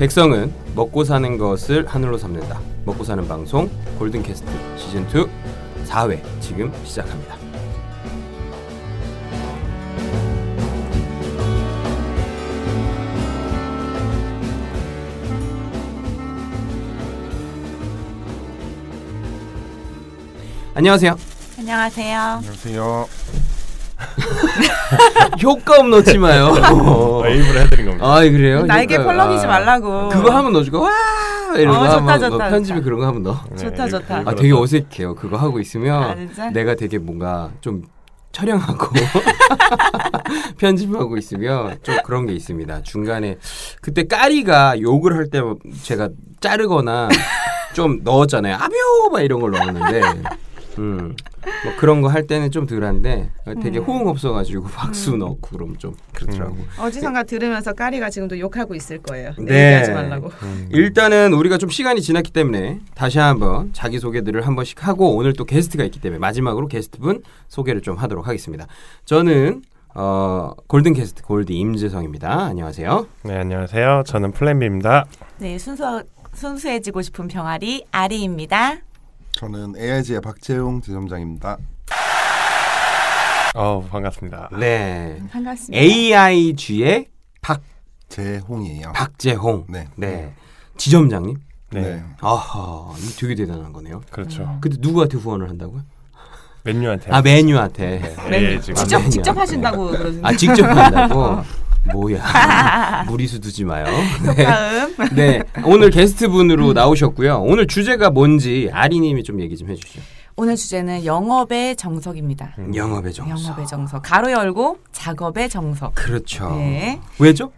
백성은 먹고 사는 것을 하늘로 삼는다. 먹고 사는 방송 골든캐스트 시즌 2 4회 지금 시작합니다. 안녕하세요. 안녕하세요. 안녕하세요. 효과음 넣지 마요. 어, 일부러 해드린 겁니다. 아 그래요? 날개 효과- 펄럭이지 아, 말라고. 그거 한번 넣어주고 와 이런 어, 거 좋다, 한번 좋다. 편집에 좋다. 그런 거 한번 넣어. 좋다, 좋다. 아 되게 또- 어색해요. 그거 하고 있으면 아? 내가 되게 뭔가 좀 촬영하고 편집하고 있으면 좀 그런 게 있습니다. 중간에 그때 까리가 욕을 할 때 제가 자르거나 좀 넣었잖아요. 아묘 막 이런 걸 넣었는데 음. 뭐 그런 거 할 때는 좀 덜한데 되게 음. 호응 없어가지고 박수 넣고 그럼 좀 그렇더라고. 어디선가 들으면서 까리가 지금도 욕하고 있을 거예요. 네. 네. 얘기하지 말라고. 음. 일단은 우리가 좀 시간이 지났기 때문에 다시 한번 자기 소개들을 한 번씩 하고 오늘 또 게스트가 있기 때문에 마지막으로 게스트분 소개를 좀 하도록 하겠습니다. 저는 어, 골든 게스트 골디 임재성입니다. 안녕하세요. 네 안녕하세요. 저는 플랜비입니다. 네, 순수 순수해지고 싶은 병아리 아리입니다. 저는 AIG의 박재용 지점장입니다. 어 반갑습니다. 네. 반갑습니다. AIG의 박 재홍이에요. 박재홍. 네. 네. 지점장님. 네, 네. 아하, 이 되게 대단한 거네요. 그렇죠. 근데 누구한테 후원을 한다고요? 맨유한테 아 메뉴한테. 네, 예, 지금 직접 아니야. 직접 하신다고 그러던데. 아 직접 한다고? 뭐야? 무리수 두지 마요. 네. 다음 네, 오늘 게스트 분으로 나오셨고요. 오늘 주제가 뭔지 아리님이 좀 얘기 좀 해주시죠. 오늘 주제는 영업의 정석입니다. 음. 영업의 정석. 영업의 정석. 가로 열고 작업의 정석. 그렇죠. 네. 왜죠?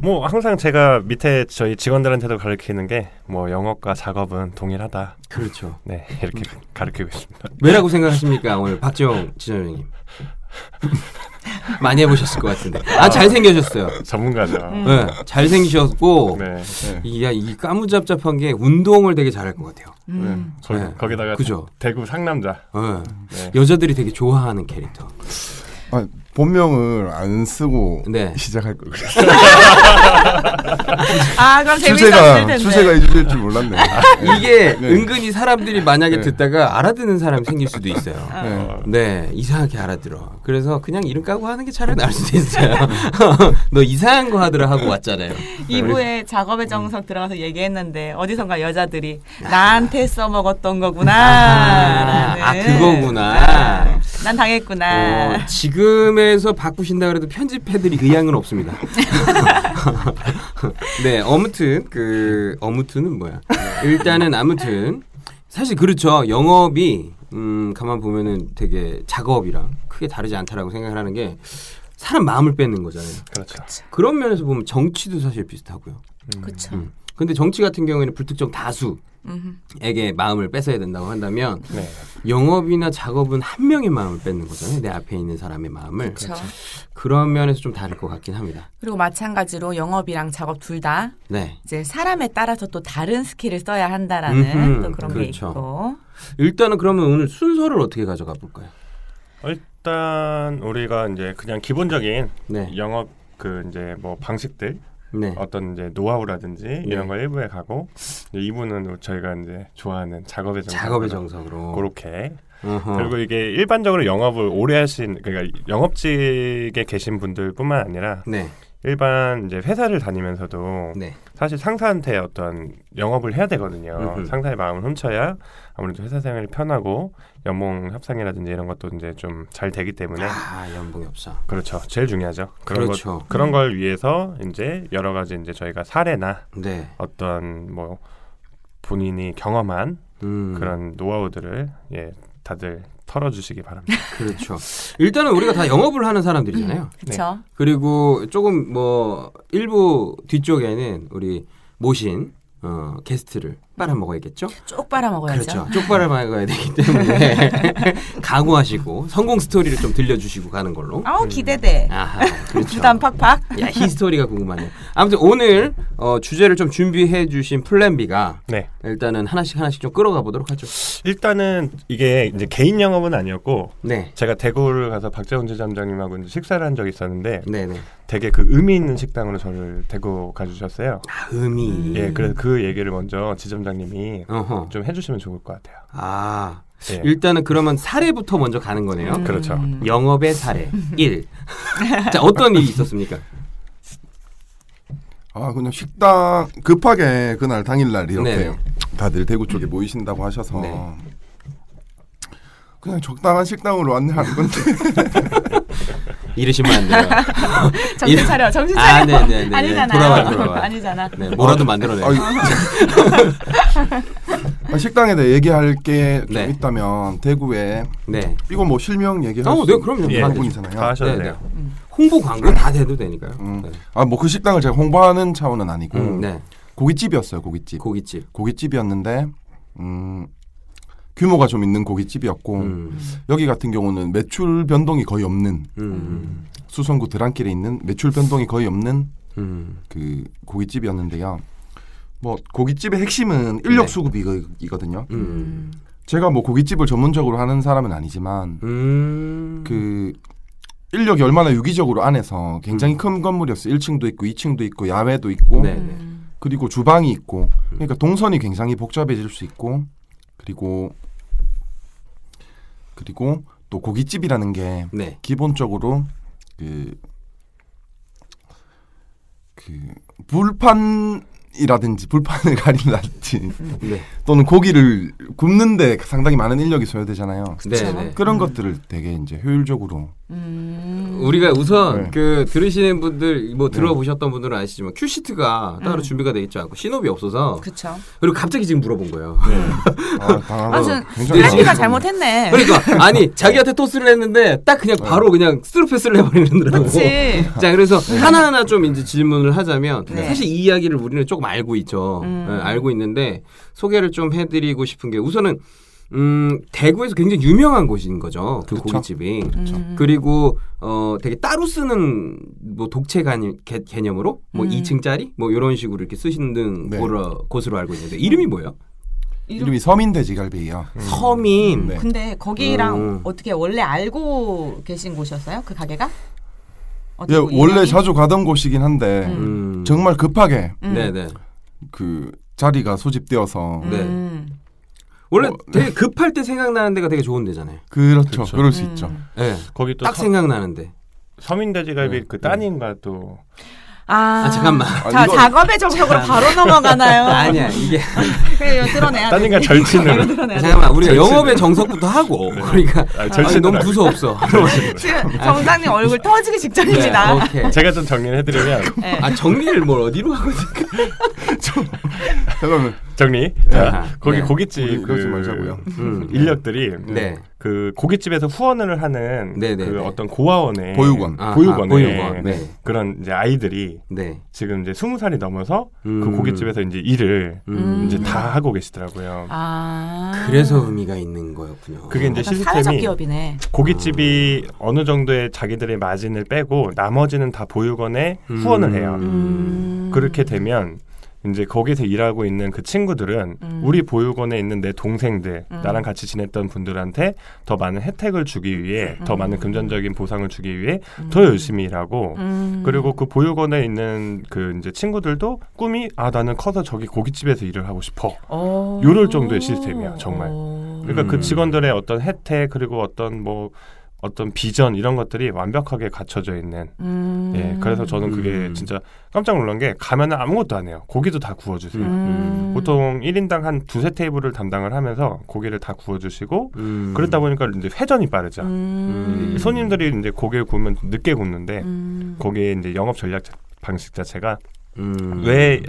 뭐 항상 제가 밑에 저희 직원들한테도 가르치는 게 뭐 영업과 작업은 동일하다. 그렇죠. 네 이렇게 가르치고 있습니다. 왜라고 생각하십니까, 오늘 박재홍 지점장님? 많이 해보셨을 것 같은데. 아 잘생겨졌어요. 전문가죠. 음. 네, 잘생기셨고 네. 네. 이, 이 까무잡잡한 게 운동을 되게 잘할 것 같아요. 음. 거, 네. 거기다가 그죠. 대구 상남자. 네. 네. 여자들이 되게 좋아하는 캐릭터. 아, 본명을 안 쓰고 네. 시작할 걸 그랬어요. 아, 그럼 재밌었을 추세가 텐데. 추세가 이 주제일 줄 몰랐네. 이게 네. 은근히 사람들이 만약에 네. 듣다가 알아듣는 사람이 생길 수도 있어요. 네. 어, 네, 이상하게 알아들어. 그래서 그냥 이름 까고 하는 게 차라리 나을 수도 있어요. 너 이상한 거 하더라 하고 왔잖아요. 2부에 작업의 정석 들어가서 얘기했는데 어디선가 여자들이 나한테 써먹었던 거구나. 아, 라는. 그거구나. 아, 난 당했구나. 어, 지금 에서 바꾸신다 그래도 편집해드릴 의향은 없습니다. 네, 아무튼 그 아무튼은 뭐야? 일단은 아무튼 사실 그렇죠. 영업이 음 가만 보면은 되게 작업이랑 크게 다르지 않다라고 생각을 하는 게 사람 마음을 뺏는 거잖아요. 그렇죠. 그런 면에서 보면 정치도 사실 비슷하고요. 음. 그쵸. 음. 근데 정치 같은 경우에는 불특정 다수에게. 마음을 뺏어야 된다고 한다면 네. 영업이나 작업은 한 명의 마음을 뺏는 거잖아요. 내 앞에 있는 사람의 마음을. 그렇죠. 그런 면에서 좀 다를 것 같긴 합니다. 그리고 마찬가지로 영업이랑 작업 둘 다 네. 이제 사람에 따라서 또 다른 skill을 써야 한다라는 음흠, 또 그런 게 그렇죠. 있고. 일단은 그러면 오늘 순서를 어떻게 가져가 볼까요? 일단 우리가 이제 그냥 기본적인 네. 영업 그 이제 뭐 방식들 네. 어떤 이제 노하우라든지 이런 걸 일부에 가고 2부는 저희가 이제 좋아하는 작업의 정석 작업의 정석으로. 그렇게 어허. 그리고 이게 일반적으로 영업을 오래 하신 그러니까 영업직에 계신 분들뿐만 아니라 네. 일반 이제 회사를 다니면서도 네. 사실 상사한테 어떤 영업을 해야 되거든요. 음흠. 상사의 마음을 훔쳐야 아무래도 회사 생활이 편하고 연봉 협상이라든지 이런 것도 이제 좀 잘 되기 때문에 아, 연봉이 없어. 그렇죠. 제일 중요하죠. 그런 그렇죠. 것, 그런 걸 위해서 이제 여러 가지 이제 저희가 사례나 네. 어떤 뭐 본인이 경험한 음. 그런 노하우들을 예 다들 털어주시기 바랍니다. 그렇죠. 일단은 우리가 다 영업을 하는 사람들이잖아요. 그렇죠. 그리고 조금 뭐 일부 뒤쪽에는 우리 모신 어, 게스트를 빨아 먹어야겠죠? 쭉 빨아 먹어야죠. 그렇죠. 쪽 빨아 먹어야 되기 때문에 각오하시고 성공 스토리를 좀 들려주시고 가는 걸로. 아우 기대돼. 아하, 그렇죠. 부담 팍팍. 야, history가 궁금하네요. 아무튼 오늘 어, 주제를 좀 준비해 주신 플랜 B가 네. 일단은 하나씩 하나씩 좀 끌어가 보도록 하죠. 일단은 이게 이제 개인 영업은 아니었고 네. 제가 대구를 가서 박재훈 지점장님하고 식사를 한 적이 있었는데 네네. 되게 그 의미 있는 식당으로 저를 데리고 가주셨어요. 아, 의미. 예, 그래서 그 얘기를 먼저 지점장님이 어허. 좀 해주시면 좋을 것 같아요. 아, 예. 일단은 그러면 사례부터 먼저 가는 거네요. 음. 그렇죠. 영업의 사례 1. 자, 어떤 일이 있었습니까? 아 그냥 식당 급하게 그날 당일날 이렇게 네네. 다들 대구 쪽에 모이신다고 하셔서 네. 그냥 적당한 식당으로 안내하는 건데 이러시면 안 돼요. 정신 차려, 정신 아, 차려. 네네네. 아니잖아요. 돌아와, 돌아와. 아니잖아. 네, 뭐라도 만들어내. 아, 아, 식당에 대해 얘기할 게좀 네. 있다면 대구에 네. 이거 뭐 실명 얘기할 어, 수 네, 그럼요. 예. 다. 하셔도 네, 돼요. 홍보 광고 다 돼도 되니까요. 음. 네. 아뭐 그 식당을 제가 홍보하는 차원은 아니고 음, 네. 고깃집이었어요. 고깃집. 고깃집. 고깃집이었는데 음, 규모가 좀 있는 고깃집이었고 음. 여기 같은 경우는 매출 변동이 거의 없는 음. 수성구 드랑길에 있는 매출 변동이 거의 없는 음. 그 고깃집이었는데요. 뭐 고깃집의 핵심은 인력 네. 수급이거든요. 음. 제가 뭐 고깃집을 전문적으로 하는 사람은 아니지만 음. 그 인력이 얼마나 유기적으로 안에서 굉장히 음. 큰 건물이었어요. 1층도 있고 2층도 있고 야외도 있고 네. 음. 그리고 주방이 있고 그러니까 동선이 굉장히 복잡해질 수 있고 그리고 그리고 또 고깃집이라는 게 네. 기본적으로 그, 그 불판 이라든지 불판을 가린다든지 네. 또는 고기를 굽는데 상당히 많은 인력이 소요되잖아요. 네. 네. 그런 음. 것들을 되게 이제 효율적으로 음. 우리가 우선 네. 그 들으시는 분들 뭐 들어보셨던 분들은 아시지만 큐시트가 따로 음. 준비가 돼 있지 않고 신호비 없어서 그쵸. 그리고 갑자기 지금 물어본 거예요. 아, 당하고 아무튼 딸기가 잘못했네. 그러니까 아니 자기한테 토스를 했는데 딱 그냥 바로 그냥 스루패스를 해버리는더라고. 그치. 자 그래서 하나하나 좀 이제 질문을 하자면 네. 사실 이 이야기를 우리는 조금 알고 있죠. 음. 네, 알고 있는데 소개를 좀 해드리고 싶은 게 우선은 음, 대구에서 굉장히 유명한 곳인 거죠. 그 그쵸. 고깃집이. 음. 그리고 어 되게 따로 쓰는 뭐 독채 개념으로 뭐 음. 2층짜리 뭐 이런 식으로 이렇게 쓰시는 네. 곳으로, 곳으로 알고 있는데 이름이 뭐예요? 이름이 서민 돼지갈비예요. 서민. 네. 근데 거기랑 음. 어떻게 원래 알고 계신 곳이었어요? 그 가게가? 예, 원래? 자주 가던 곳이긴 한데 음. 정말 급하게 음. 네네. 그 자리가 소집되어서 네. 음. 원래 어, 되게 급할 때 생각나는 데가 되게 좋은 데잖아요. 그렇죠. 그렇죠. 그럴 수 음. 있죠. 네. 거기 또딱 서, 생각나는데. 서민돼지갈비 네. 그 따님과 또 아, 아, 잠깐만. 아, 자, 이거- 작업의 정석으로 바로 넘어가나요? 아니야 이게 그래, 드러내야 따님과 돼. 드러내야 돼. 잠깐만 우리가 영업의 정석부터 하고 그러니까 아, 아, 절친으로 너무. 두서 없어. 지금 정장님 얼굴 터지기 네, 직전입니다. 오케이. 제가 좀 정리를 해드리면 네. 아 정리를 뭘 어디로 하거든? 잠깐만. 정리. 자, 거기 네. 고깃집 그 말자고요. 음. 인력들이 네. 그 고깃집에서 후원을 하는 네, 네, 그 네. 어떤 고아원의 보육원. 아, 보육원에 아, 보육원. 네. 그런 이제 아이들이 네. 지금 이제 스무 살이 넘어서 음. 그 고깃집에서 이제 일을 음. 이제 다 하고 계시더라고요. 아. 그래서 의미가 있는 거였군요. 그게 이제 시스템이 사회적 기업이네. 고깃집이 어느 정도의 자기들의 마진을 빼고 나머지는 다 보육원에 음. 후원을 해요. 음. 그렇게 되면 이제 거기서 일하고 있는 그 친구들은 음. 우리 보육원에 있는 내 동생들, 음. 나랑 같이 지냈던 분들한테 더 많은 혜택을 주기 위해, 더 음. 많은 금전적인 보상을 주기 위해 음. 더 열심히 일하고, 음. 그리고 그 보육원에 있는 그 이제 친구들도 꿈이 아 나는 커서 저기 고깃집에서 일을 하고 싶어. 어. 요럴 정도의 시스템이야, 정말. 어. 그러니까 음. 그 직원들의 어떤 혜택 그리고 어떤 뭐 어떤 비전 이런 것들이 완벽하게 갖춰져 있는. 음. 예, 그래서 저는 그게 음. 진짜 깜짝 놀란 게 가면은 아무것도 안 해요. 고기도 다 구워주세요. 음. 보통 1인당 한 두세 테이블을 담당을 하면서 고기를 다 구워주시고 음. 그러다 보니까 이제 회전이 빠르죠. 음. 음. 손님들이 이제 고기를 구우면 늦게 굽는데 음. 거기에 이제 영업 전략 자- 방식 자체가 음. 왜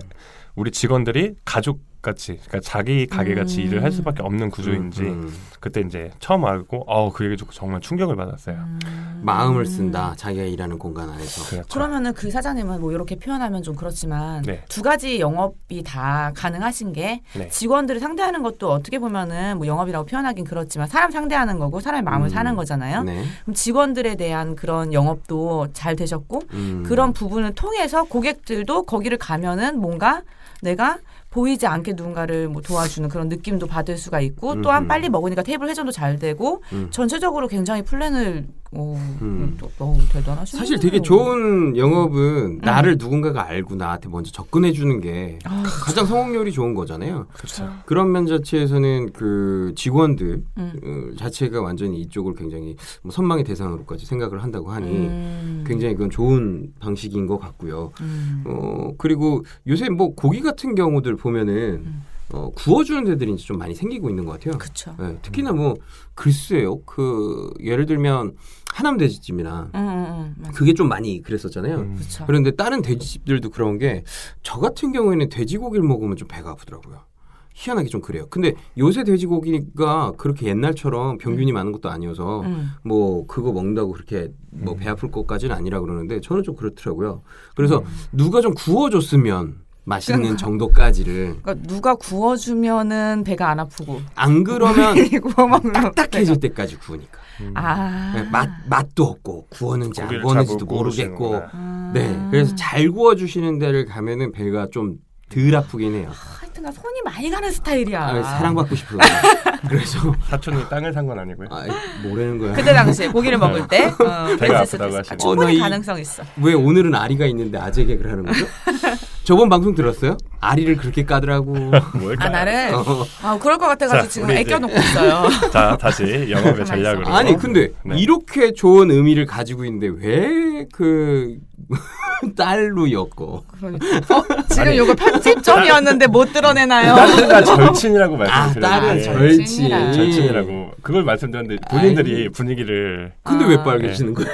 우리 직원들이 가족 같이 그러니까 자기 가게 같이 음. 일을 할 수밖에 없는 구조인지 음, 그때 이제 처음 알고 어 그 얘기 듣고 정말 충격을 받았어요. 음. 마음을 쓴다. 자기가 일하는 공간 안에서. 그렇죠. 그러면은 그 사장님은 뭐 이렇게 표현하면 좀 그렇지만 네. 두 가지 영업이 다 가능하신 게 네. 직원들을 상대하는 것도 어떻게 보면은 뭐 영업이라고 표현하긴 그렇지만 사람 상대하는 거고 사람의 마음을 음. 사는 거잖아요. 네. 그럼 직원들에 대한 그런 영업도 잘 되셨고 음. 그런 부분을 통해서 고객들도 거기를 가면은 뭔가 내가 보이지 않게 누군가를 뭐 도와주는 그런 느낌도 받을 수가 있고 또한 음흠. 빨리 먹으니까 테이블 회전도 잘 되고 음. 전체적으로 굉장히 플랜을 오, 음. 또, 너무 대단하시네요. 사실 되게 좋은 영업은 나를 누군가가 알고 나한테 먼저 접근해 주는 게 아, 가장 성공률이 좋은 거잖아요. 그렇죠. 그런 면 자체에서는 그 직원들 음. 어, 자체가 완전히 이쪽을 굉장히 뭐 선망의 대상으로까지 생각을 한다고 하니 음. 굉장히 그건 좋은 방식인 것 같고요. 음. 어 그리고 요새 뭐 고기 같은 경우들 보면은 음. 어, 구워주는 데들이 이제 좀 많이 생기고 있는 것 같아요. 그쵸. 네, 특히나 뭐 글쎄요, 그 예를 들면 하남 돼지집이나 음, 음, 음. 그게 좀 많이 그랬었잖아요. 음. 그쵸. 그런데 다른 돼지집들도 그런 게 저 같은 경우에는 돼지고기를 먹으면 좀 배가 아프더라고요. 희한하게 좀 그래요. 근데 요새 돼지고기가 그렇게 옛날처럼 병균이 많은 것도 아니어서 음. 뭐 그거 먹는다고 그렇게 뭐 배 아플 것까지는 아니라 그러는데 저는 좀 그렇더라고요. 음. 그래서 누가 좀 구워줬으면 맛있는 정도까지를 그러니까 누가 구워주면은 배가 안 아프고 안 그러면 딱딱해질 때까지 구우니까 음. 아 네, 맛 맛도 없고 구웠는지 안 구웠는지도 모르겠고 구우시는구나. 아. 네 그래서 잘 구워주시는 데를 가면은 배가 좀 덜 아프긴 해요. 하여튼간 손이 많이 가는 스타일이야. 아, 사랑받고 싶어요. 그래서 사촌이 땅을 산 건 아니고요. 아, 뭐라는 거야? 그때 당시에 고기를 먹을 때 어, 배가 아프다고 있어. 하시네. 충분히 어, 나 이- 가능성 있어. 왜 오늘은 아리가 있는데 아재 개그를 하는 거죠? 저번 방송 들었어요? 아리를 그렇게 까더라고. 뭘까? 아 나를 어. 아 그럴 것 같아가지고 자, 지금 우리 애껴 이제- 놓고 있어요. 자 다시 영업의 전략으로. 아니 근데 네. 이렇게 좋은 의미를 가지고 있는데 왜 그 딸로 엮어? 그러니까. 어, 지금 요거 편집점이었는데 못 드러내나요? 딸과 절친이라고 아 말씀드렸는데 딸은 절친. 절친. 절친이라고 그걸 말씀드렸는데 본인들이 분위기를 근데 아. 왜 빨개지는 거야?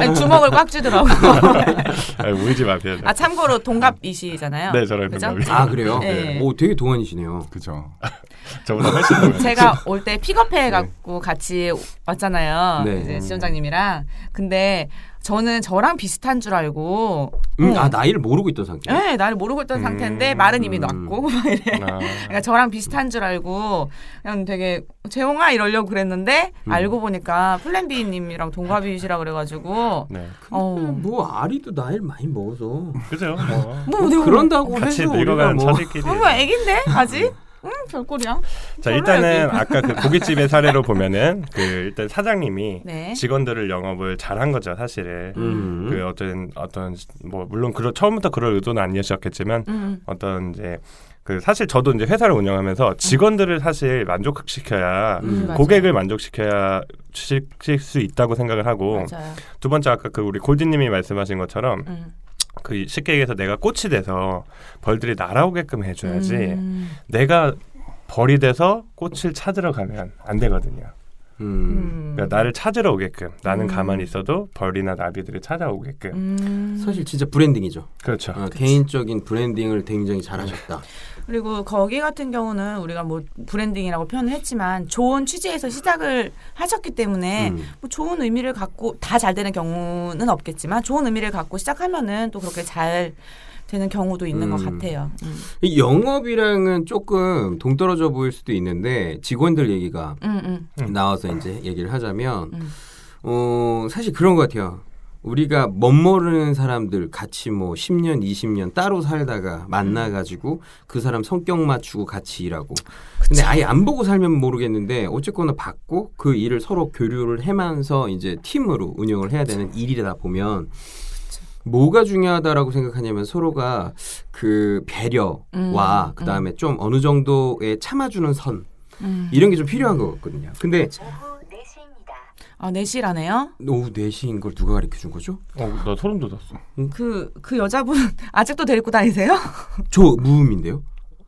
아니, 주먹을 꽉 쥐더라고. 아, 우리집 앞이야. 아 참고로 동갑이시잖아요. 네, 저랑 그죠? 동갑이에요. 아 그래요? 네. 오 되게 동안이시네요. 그죠. 저보다 훨씬 더 제가 올 때 픽업해 갖고 같이 왔잖아요. 네. 이제 지원장님이랑. 근데 저는 저랑 비슷한 줄 알고. 음, 어. 아 나이를 모르고 있던 상태. 네, 나를 모르고 있던 음. 상태인데 말은 이미 음. 났고 막 이래. 아, 그러니까 저랑 비슷한 줄 알고 그냥 되게 재홍아 이러려고 그랬는데 음. 알고 보니까 플랜 B님이랑 동갑이시라 그래가지고 네. 어. 뭐 아리도 나이를 많이 먹어서 그죠? 어. 뭐 내가 그런다고 같이 해서 우리가 늙어가는 뭐 처지끼리. 뭐 애긴데 아직? 응 별꼴이야. 자 일단은 아까 그 고깃집의 사례로 보면은 그 일단 사장님이 네. 직원들을 영업을 잘한 거죠 사실은. 음. 그 어떤 어떤 뭐 물론 그런 처음부터 그럴 의도는 아니었겠지만 음. 어떤 이제 그 사실 저도 이제 회사를 운영하면서 직원들을 사실 만족시켜야 음, 맞아요. 고객을 만족시켜야 시킬 수 있다고 생각을 하고 맞아요. 두 번째 아까 그 우리 골디님이 말씀하신 것처럼 음. 그 쉽게 얘기해서 내가 꽃이 돼서 벌들이 날아오게끔 해줘야지 음. 내가 벌이 돼서 꽃을 찾으러 가면 안 되거든요. 음. 음. 그러니까 나를 찾으러 오게끔 나는 음. 가만히 있어도 벌이나 나비들이 찾아오게끔 음. 사실 진짜 branding이죠. 그렇죠. 어, 개인적인 branding을 굉장히 잘하셨다. 그리고 거기 같은 경우는 우리가 뭐 브랜딩이라고 표현을 했지만 좋은 취지에서 시작을 하셨기 때문에 음. 뭐 좋은 의미를 갖고 다 잘 되는 경우는 없겠지만 좋은 의미를 갖고 시작하면은 또 그렇게 잘 되는 경우도 있는 것 음. 같아요. 음. 이 영업이랑은 조금 동떨어져 보일 수도 있는데 직원들 얘기가 음, 음, 음. 나와서 이제 얘기를 하자면 음. 어 사실 그런 것 같아요. 우리가 멋모르는 사람들 같이 뭐 10년, 20년 따로 살다가 만나가지고 그 사람 성격 맞추고 같이 일하고. 근데 아예 안 보고 살면 모르겠는데 어쨌거나 받고 그 일을 서로 교류를 하면서 이제 팀으로 운영을 해야 되는 일이다 보면 뭐가 중요하다라고 생각하냐면 서로가 그 배려와 음, 그 다음에 좀 어느 정도의 참아주는 선 음. 이런 게 좀 필요한 것 같거든요. 근데 아 내실하네요. 오후 4시인 걸 누가 가르쳐 준 거죠? 어, 나 소름 돋았어. 그그 여자분 아직도 데리고 다니세요? 저 무음인데요.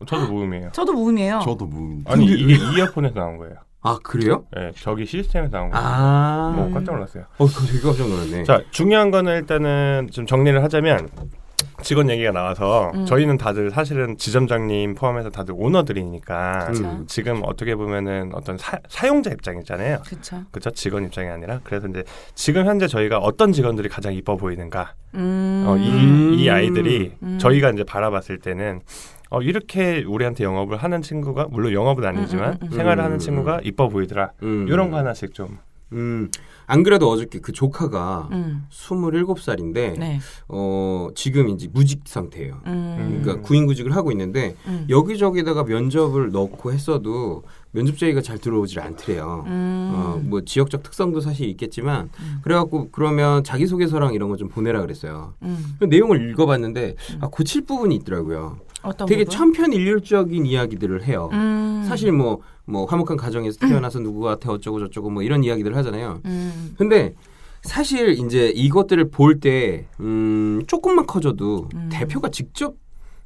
저도 모음이에요. 저도 무음이에요. 저도 무음인데. 아니 이게 이어폰에서 나온 거예요. 아 그래요? 네, 저기 시스템에서 나온 거예요. 아, 뭐 깜짝 놀랐어요. 어, 되게 깜짝 놀랐네. 자 중요한 거는 일단은 좀 정리를 하자면 직원 얘기가 나와서 음. 저희는 다들 사실은 지점장님 포함해서 다들 오너들이니까 그쵸. 지금 어떻게 보면은 어떤 사, 사용자 입장이잖아요. 그렇죠. 그렇죠 직원 입장이 아니라 그래서 이제 지금 현재 저희가 어떤 직원들이 가장 이뻐 보이는가 음. 어, 이, 음. 이 아이들이 음. 저희가 이제 바라봤을 때는 어, 이렇게 우리한테 영업을 하는 친구가 물론 영업은 아니지만 음, 음, 음. 생활을 음, 하는 음, 친구가 이뻐 보이더라 음. 이런 거 하나씩 좀 음. 안 그래도 어저께 그 조카가 음. 27살인데 네. 어, 지금 이제 무직 상태예요. 음. 그러니까 구인 구직을 하고 있는데 음. 여기저기다가 면접을 넣고 했어도 면접 제의가 잘 들어오질 않더래요. 음. 어, 뭐 지역적 특성도 사실 있겠지만 음. 그래갖고 그러면 자기소개서랑 이런 거 좀 보내라 그랬어요. 음. 그 내용을 읽어봤는데 아, 고칠 부분이 있더라고요. 되게 부분? 천편일률적인 이야기들을 해요. 음. 사실 뭐, 뭐 화목한 가정에서 태어나서 누구한테 어쩌고 저쩌고 뭐 이런 이야기들 하잖아요. 음. 근데 사실 이제 이것들을 볼 때 음, 조금만 커져도 음. 대표가 직접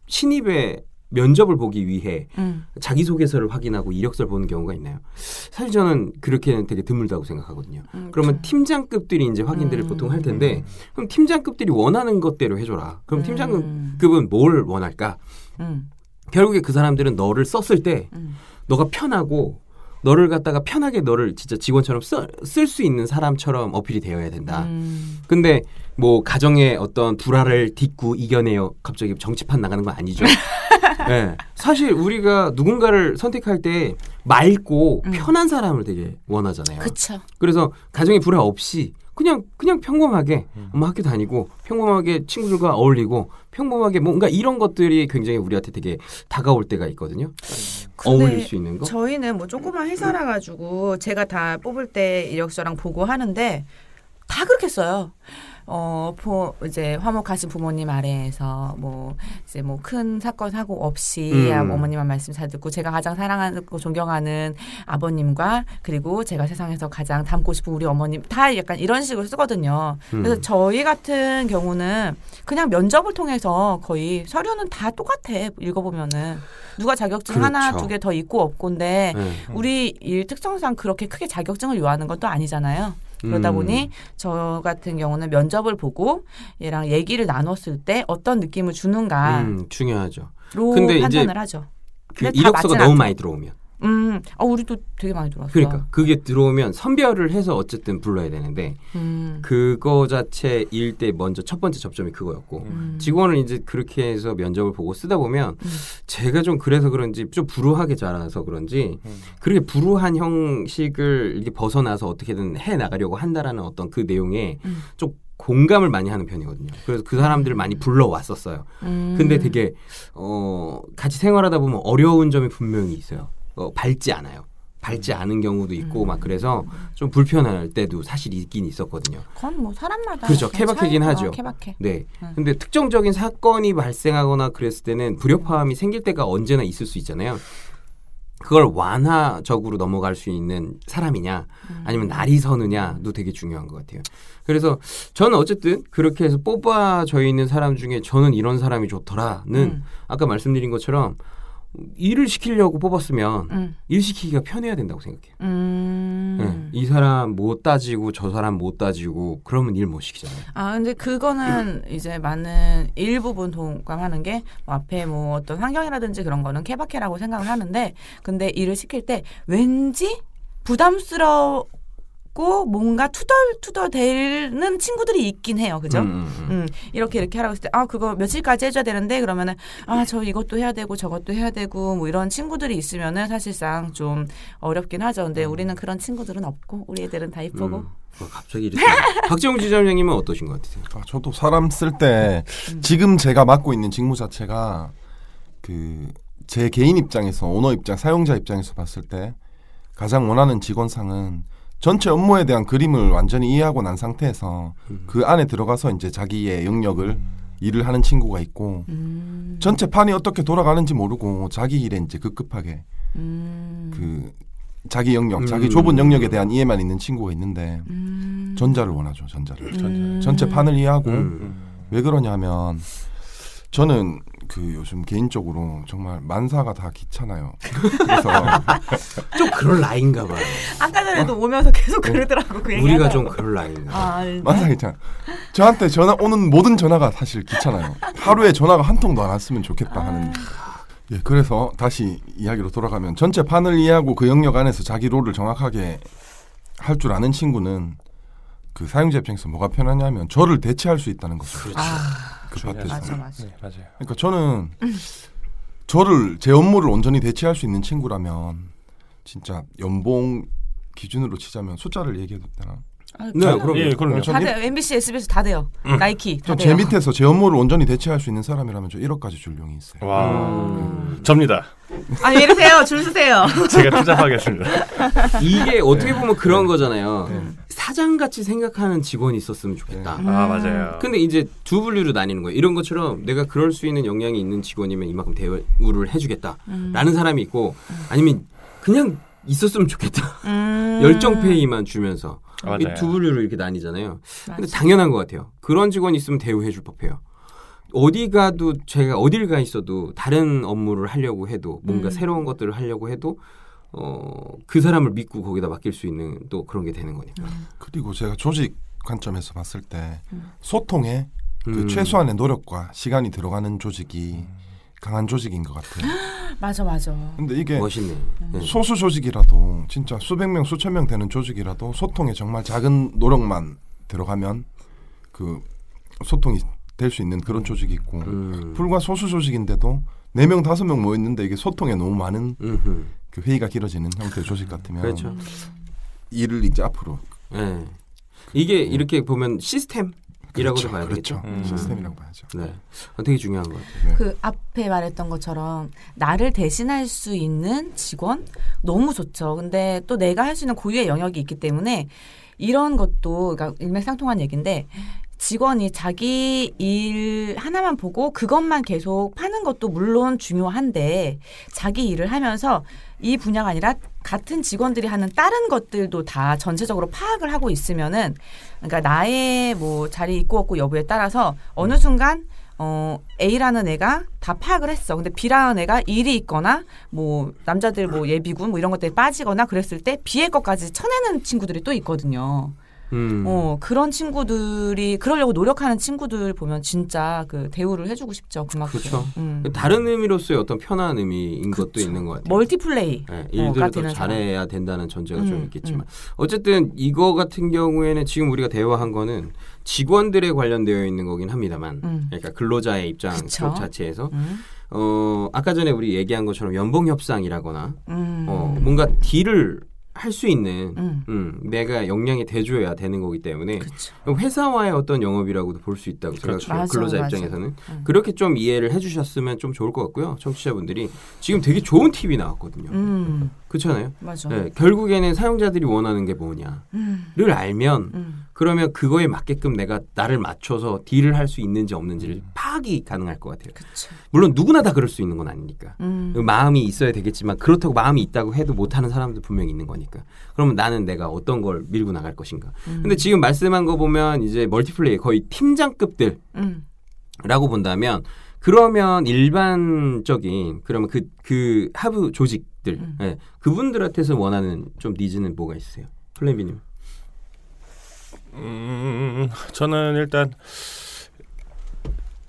신입의 면접을 보기 위해 음. 자기소개서를 확인하고 이력서를 보는 경우가 있나요? 사실 저는 그렇게는 되게 드물다고 생각하거든요. 음. 그러면 팀장급들이 이제 확인들을 음. 보통 할 텐데 그럼 팀장급들이 원하는 것대로 해줘라. 그럼 음. 팀장급은 뭘 원할까? 음. 결국에 그 사람들은 너를 썼을 때 음. 너가 편하고 너를 갖다가 편하게 너를 진짜 직원처럼 쓸 수 있는 사람처럼 어필이 되어야 된다. 음. 근데 뭐 가정의 어떤 불화를 딛고 이겨내요. 갑자기 정치판 나가는 건 아니죠. 네. 사실 우리가 누군가를 선택할 때 맑고 음. 편한 사람을 되게 원하잖아요. 그쵸. 그래서 가정의 불화 없이 그냥 그냥 평범하게 음. 엄마 학교 다니고 평범하게 친구들과 어울리고 평범하게 뭔가 이런 것들이 굉장히 우리한테 되게 다가올 때가 있거든요. 어울릴 수 있는 거. 저희는 뭐 조그만 회사라 가지고 제가 다 뽑을 때 이력서랑 보고 하는데 다 그렇게 써요. 어, 보, 이제 화목하신 부모님 아래에서 뭐 이제 뭐 큰 사건 사고 없이 음. 어머님한 말씀 잘 듣고 제가 가장 사랑하고 존경하는 아버님과 그리고 제가 세상에서 가장 닮고 싶은 우리 어머님 다 약간 이런 식으로 쓰거든요. 그래서 음. 저희 같은 경우는 그냥 면접을 통해서 거의 서류는 다 똑같아 읽어보면은 누가 자격증 하나 그렇죠. 두개 더 있고 없고인데 네. 우리 일 특성상 그렇게 크게 자격증을 요하는 것도 아니잖아요. 그러다 음. 보니 저 같은 경우는 면접을 보고 얘랑 얘기를 나눴을 때 어떤 느낌을 주는가로 음, 중요하죠. 근데 이제 판단을 하죠. 그 근데 다 이력서가 너무. 많이 들어오면. 음, 아 우리도 되게 많이 들어왔어. 그러니까 그게 들어오면 선별을 해서 어쨌든 불러야 되는데 음, 그거 자체일 때 먼저 첫 번째 접점이 그거였고 음. 직원을 이제 그렇게 해서 면접을 보고 쓰다 보면 음. 제가 좀 그래서 그런지 좀 불우하게 자라서 그런지 음. 그렇게 불우한 형식을 이렇게 벗어나서 어떻게든 해 나가려고 한다라는 어떤 그 내용에 음. 좀 공감을 많이 하는 편이거든요. 그래서 그 사람들을 많이 불러왔었어요. 음. 근데 되게 어 같이 생활하다 보면 어려운 점이 분명히 있어요. 어, 밝지 않아요. 밝지 않은 경우도 있고 막 그래서 좀 불편할 때도 사실 있긴 있었거든요. 그건 뭐 사람마다 그렇죠. 케바케긴 하죠. 케바케. 네. 음. 근데 특정적인 사건이 발생하거나 그랬을 때는 불협화음이 생길 때가 언제나 있을 수 있잖아요. 그걸 완화적으로 넘어갈 수 있는 사람이냐 음. 아니면 날이 서느냐도 되게 중요한 것 같아요. 그래서 저는 어쨌든 그렇게 해서 뽑아져 있는 사람 중에 저는 이런 사람이 좋더라는 음. 아까 말씀드린 것처럼 일을 시키려고 뽑았으면 음. 일 시키기가 편해야 된다고 생각해요. 음. 네. 이 사람 못 따지고 저 사람 못 따지고 그러면 일 못 시키잖아요. 아 근데 그거는 이제 많은 일부분 동감하는 게 뭐 앞에 뭐 어떤 환경이라든지 그런 거는 케바케라고 생각을 하는데 근데 일을 시킬 때 왠지 부담스 럽고 뭔가 투덜투덜 대는 친구들이 있긴 해요 그죠? 음, 음, 음. 음, 이렇게 이렇게 하라고 했을 때, 아, 그거 며칠까지 해줘야 되는데, 그러면은, 아, 저 이것도 해야 되고, 저것도 해야 되고, 뭐 이런 친구들이 있으면은 사실상 좀 어렵긴 하죠. 근데 우리는 그런 친구들은 없고, 우리 애들은 다 이쁘고. 음. 어, 갑자기 이렇게 박정우 지점장님은 어떠신 것 같으세요? 아, 저도 사람 쓸때 음. 지금 제가 맡고 있는 직무 자체가 그 제 개인 입장에서 오너 입장, 사용자 입장에서 봤을 때 가장 원하는 직원상은 전체 업무에 대한 그림을 완전히 이해하고 난 상태에서 음. 그 안에 들어가서 이제 자기의 영역을 일을 하는 친구가 있고 음, 전체 판이 어떻게 돌아가는지 모르고 자기 일에 이제 급급하게 음, 그 자기 영역, 자기 음. 좁은 영역에 대한 이해만 있는 친구가 있는데 음, 전자를 원하죠, 전자를. 음. 전체 판을 이해하고 음. 왜 그러냐면 저는 그 요즘 개인적으로 정말 만사가 다 귀찮아요. 그래서 좀 그럴 나이인가 봐요. 아까 전에도 오면서 계속 그러더라고 그. 우리가 하더라고. 좀 그럴 나이인가. 봐요. 아, 네. 만사 귀찮아. 저한테 전화 오는 모든 전화가 사실 귀찮아요. 하루에 전화가 한 통도 안 왔으면 좋겠다 하는. 예, 그래서 다시 이야기로 돌아가면 전체 판을 이해하고 그 영역 안에서 자기 롤을 정확하게 할 줄 아는 친구는 그 사용자 입장에서 뭐가 편하냐면 저를 대체할 수 있다는 거죠. 그렇죠. 아, 그 중요하죠. 밭에서. 맞아 맞아. 네, 맞아요. 그러니까 저는 저를 제 업무를 온전히 대체할 수 있는 친구라면 진짜 연봉 기준으로 치자면 숫자를 얘기해도 되나? 아, 네, 그럼요. 예, 그럼요. 전다 일- 돼요. MBC, SBS 다 돼요. 나이키 다전 돼요. 제 밑에서 제 업무를 온전히 대체할 수 있는 사람이라면 저 1억까지 줄 용이 있어요. 와, 음. 접니다. 아, 왜 이러세요? 줄 서세요. 제가 투자하겠습니다. 이게 어떻게 보면 그런 거잖아요. 네. 사장같이 생각하는 직원이 있었으면 좋겠다. 아 맞아요. 근데 이제 두 분류로 나뉘는 거예요. 이런 것처럼 내가 그럴 수 있는 역량이 있는 직원이면 이만큼 대우를 해주겠다라는 사람이 있고 아니면 그냥 있었으면 좋겠다. 음. 열정 페이만 주면서 맞아요. 이두 분류로 이렇게 나뉘잖아요. 근데. 당연한 것 같아요. 그런 직원이 있으면 대우해줄 법해요. 어디 가도 제가 어딜 가 있어도 다른 업무를 하려고 해도 뭔가 음. 새로운 것들을 하려고 해도 어, 그 사람을 믿고 거기다 맡길 수 있는 또 그런 게 되는 거니까. 그리고 제가 조직 관점에서 봤을 때 음. 소통에 그 음. 최소한의 노력과 시간이 들어가는 조직이 강한 조직인 것 같아요. 맞아 맞아. 근데 이게 멋있네. 네. 소수 조직이라도 진짜 수백 명 수천 명 되는 조직이라도 소통에 정말 작은 노력만 들어가면 그 소통이 될 수 있는 그런 조직이 있고 음. 불과 소수 조직인데도 네 명 다섯 명 모여 있는데 이게 소통에 너무 많은 음흠. 그 회의가 길어지는 형태의 조직 같으면 그렇죠. 일을 이제 앞으로 네. 이게 이렇게 보면 시스템 이라고도 그렇죠, 봐야 그렇죠. 되겠죠. 음. 시스템이라고 봐야죠. 네. 어, 되게 중요한 것 같아요. 그 앞에 말했던 것처럼 나를 대신할 수 있는 직원 너무 좋죠. 근데 또 내가 할 수 있는 고유의 영역이 있기 때문에 이런 것도 그러니까 일맥상통한 얘기인데 직원이 자기 일 하나만 보고 그것만 계속 파는 것도 물론 중요한데 자기 일을 하면서 이 분야가 아니라 같은 직원들이 하는 다른 것들도 다 전체적으로 파악을 하고 있으면은 그러니까 나의 뭐 자리 있고 없고 여부에 따라서 어느 순간 어 A라는 애가 다 파악을 했어. 근데 B라는 애가 일이 있거나 뭐 남자들 뭐 예비군 뭐 이런 것들이 빠지거나 그랬을 때 B의 것까지 쳐내는 친구들이 또 있거든요. 음. 어 그런 친구들이 그러려고 노력하는 친구들 보면 진짜 그 대우를 해주고 싶죠. 그만큼. 그렇죠. 음. 다른 의미로서의 어떤 편한 의미인 것도 그쵸. 있는 것 같아요. 멀티플레이. 네, 어, 일들을 더 되는 사람. 잘해야 된다는 전제가 좀 음, 있겠지만 어쨌든 이거 같은 경우에는 지금 우리가 대화한 거는 직원들에 관련되어 있는 거긴 합니다만 음. 그러니까 근로자의 입장 그쵸. 쪽 자체에서 음. 어 아까 전에 우리 얘기한 것처럼 연봉 협상이라거나 음. 어 뭔가 딜을 할 수 있는 음. 음, 내가 역량이 돼줘야 되는 거기 때문에 그쵸. 회사와의 어떤 영업이라고도 볼 수 있다고 그렇죠. 생각해요. 맞아, 근로자 맞아. 입장에서는 음. 그렇게 좀 이해를 해주셨으면 좀 좋을 것 같고요. 청취자분들이 지금 되게 좋은 팁이 나왔거든요. 음. 그렇잖아요. 맞아. 네, 결국에는 사용자들이 원하는 게 뭐냐를 음. 알면 음. 그러면 그거에 맞게끔 내가 나를 맞춰서 딜을 할 수 있는지 없는지를 파악이 가능할 것 같아요. 그쵸. 물론 누구나 다 그럴 수 있는 건 아니니까. 음. 그 마음이 있어야 되겠지만 그렇다고 마음이 있다고 해도 못하는 사람도 분명히 있는 거니까. 그러면 나는 내가 어떤 걸 밀고 나갈 것인가. 음. 근데 지금 말씀한 거 보면 이제 멀티플레이 거의 팀장급들라고 음. 본다면 그러면 일반적인 그러면 그그 하부 조직들 음. 예, 그분들한테서 원하는 좀 니즈는 뭐가 있으세요? 플랜비님. 음, 저는 일단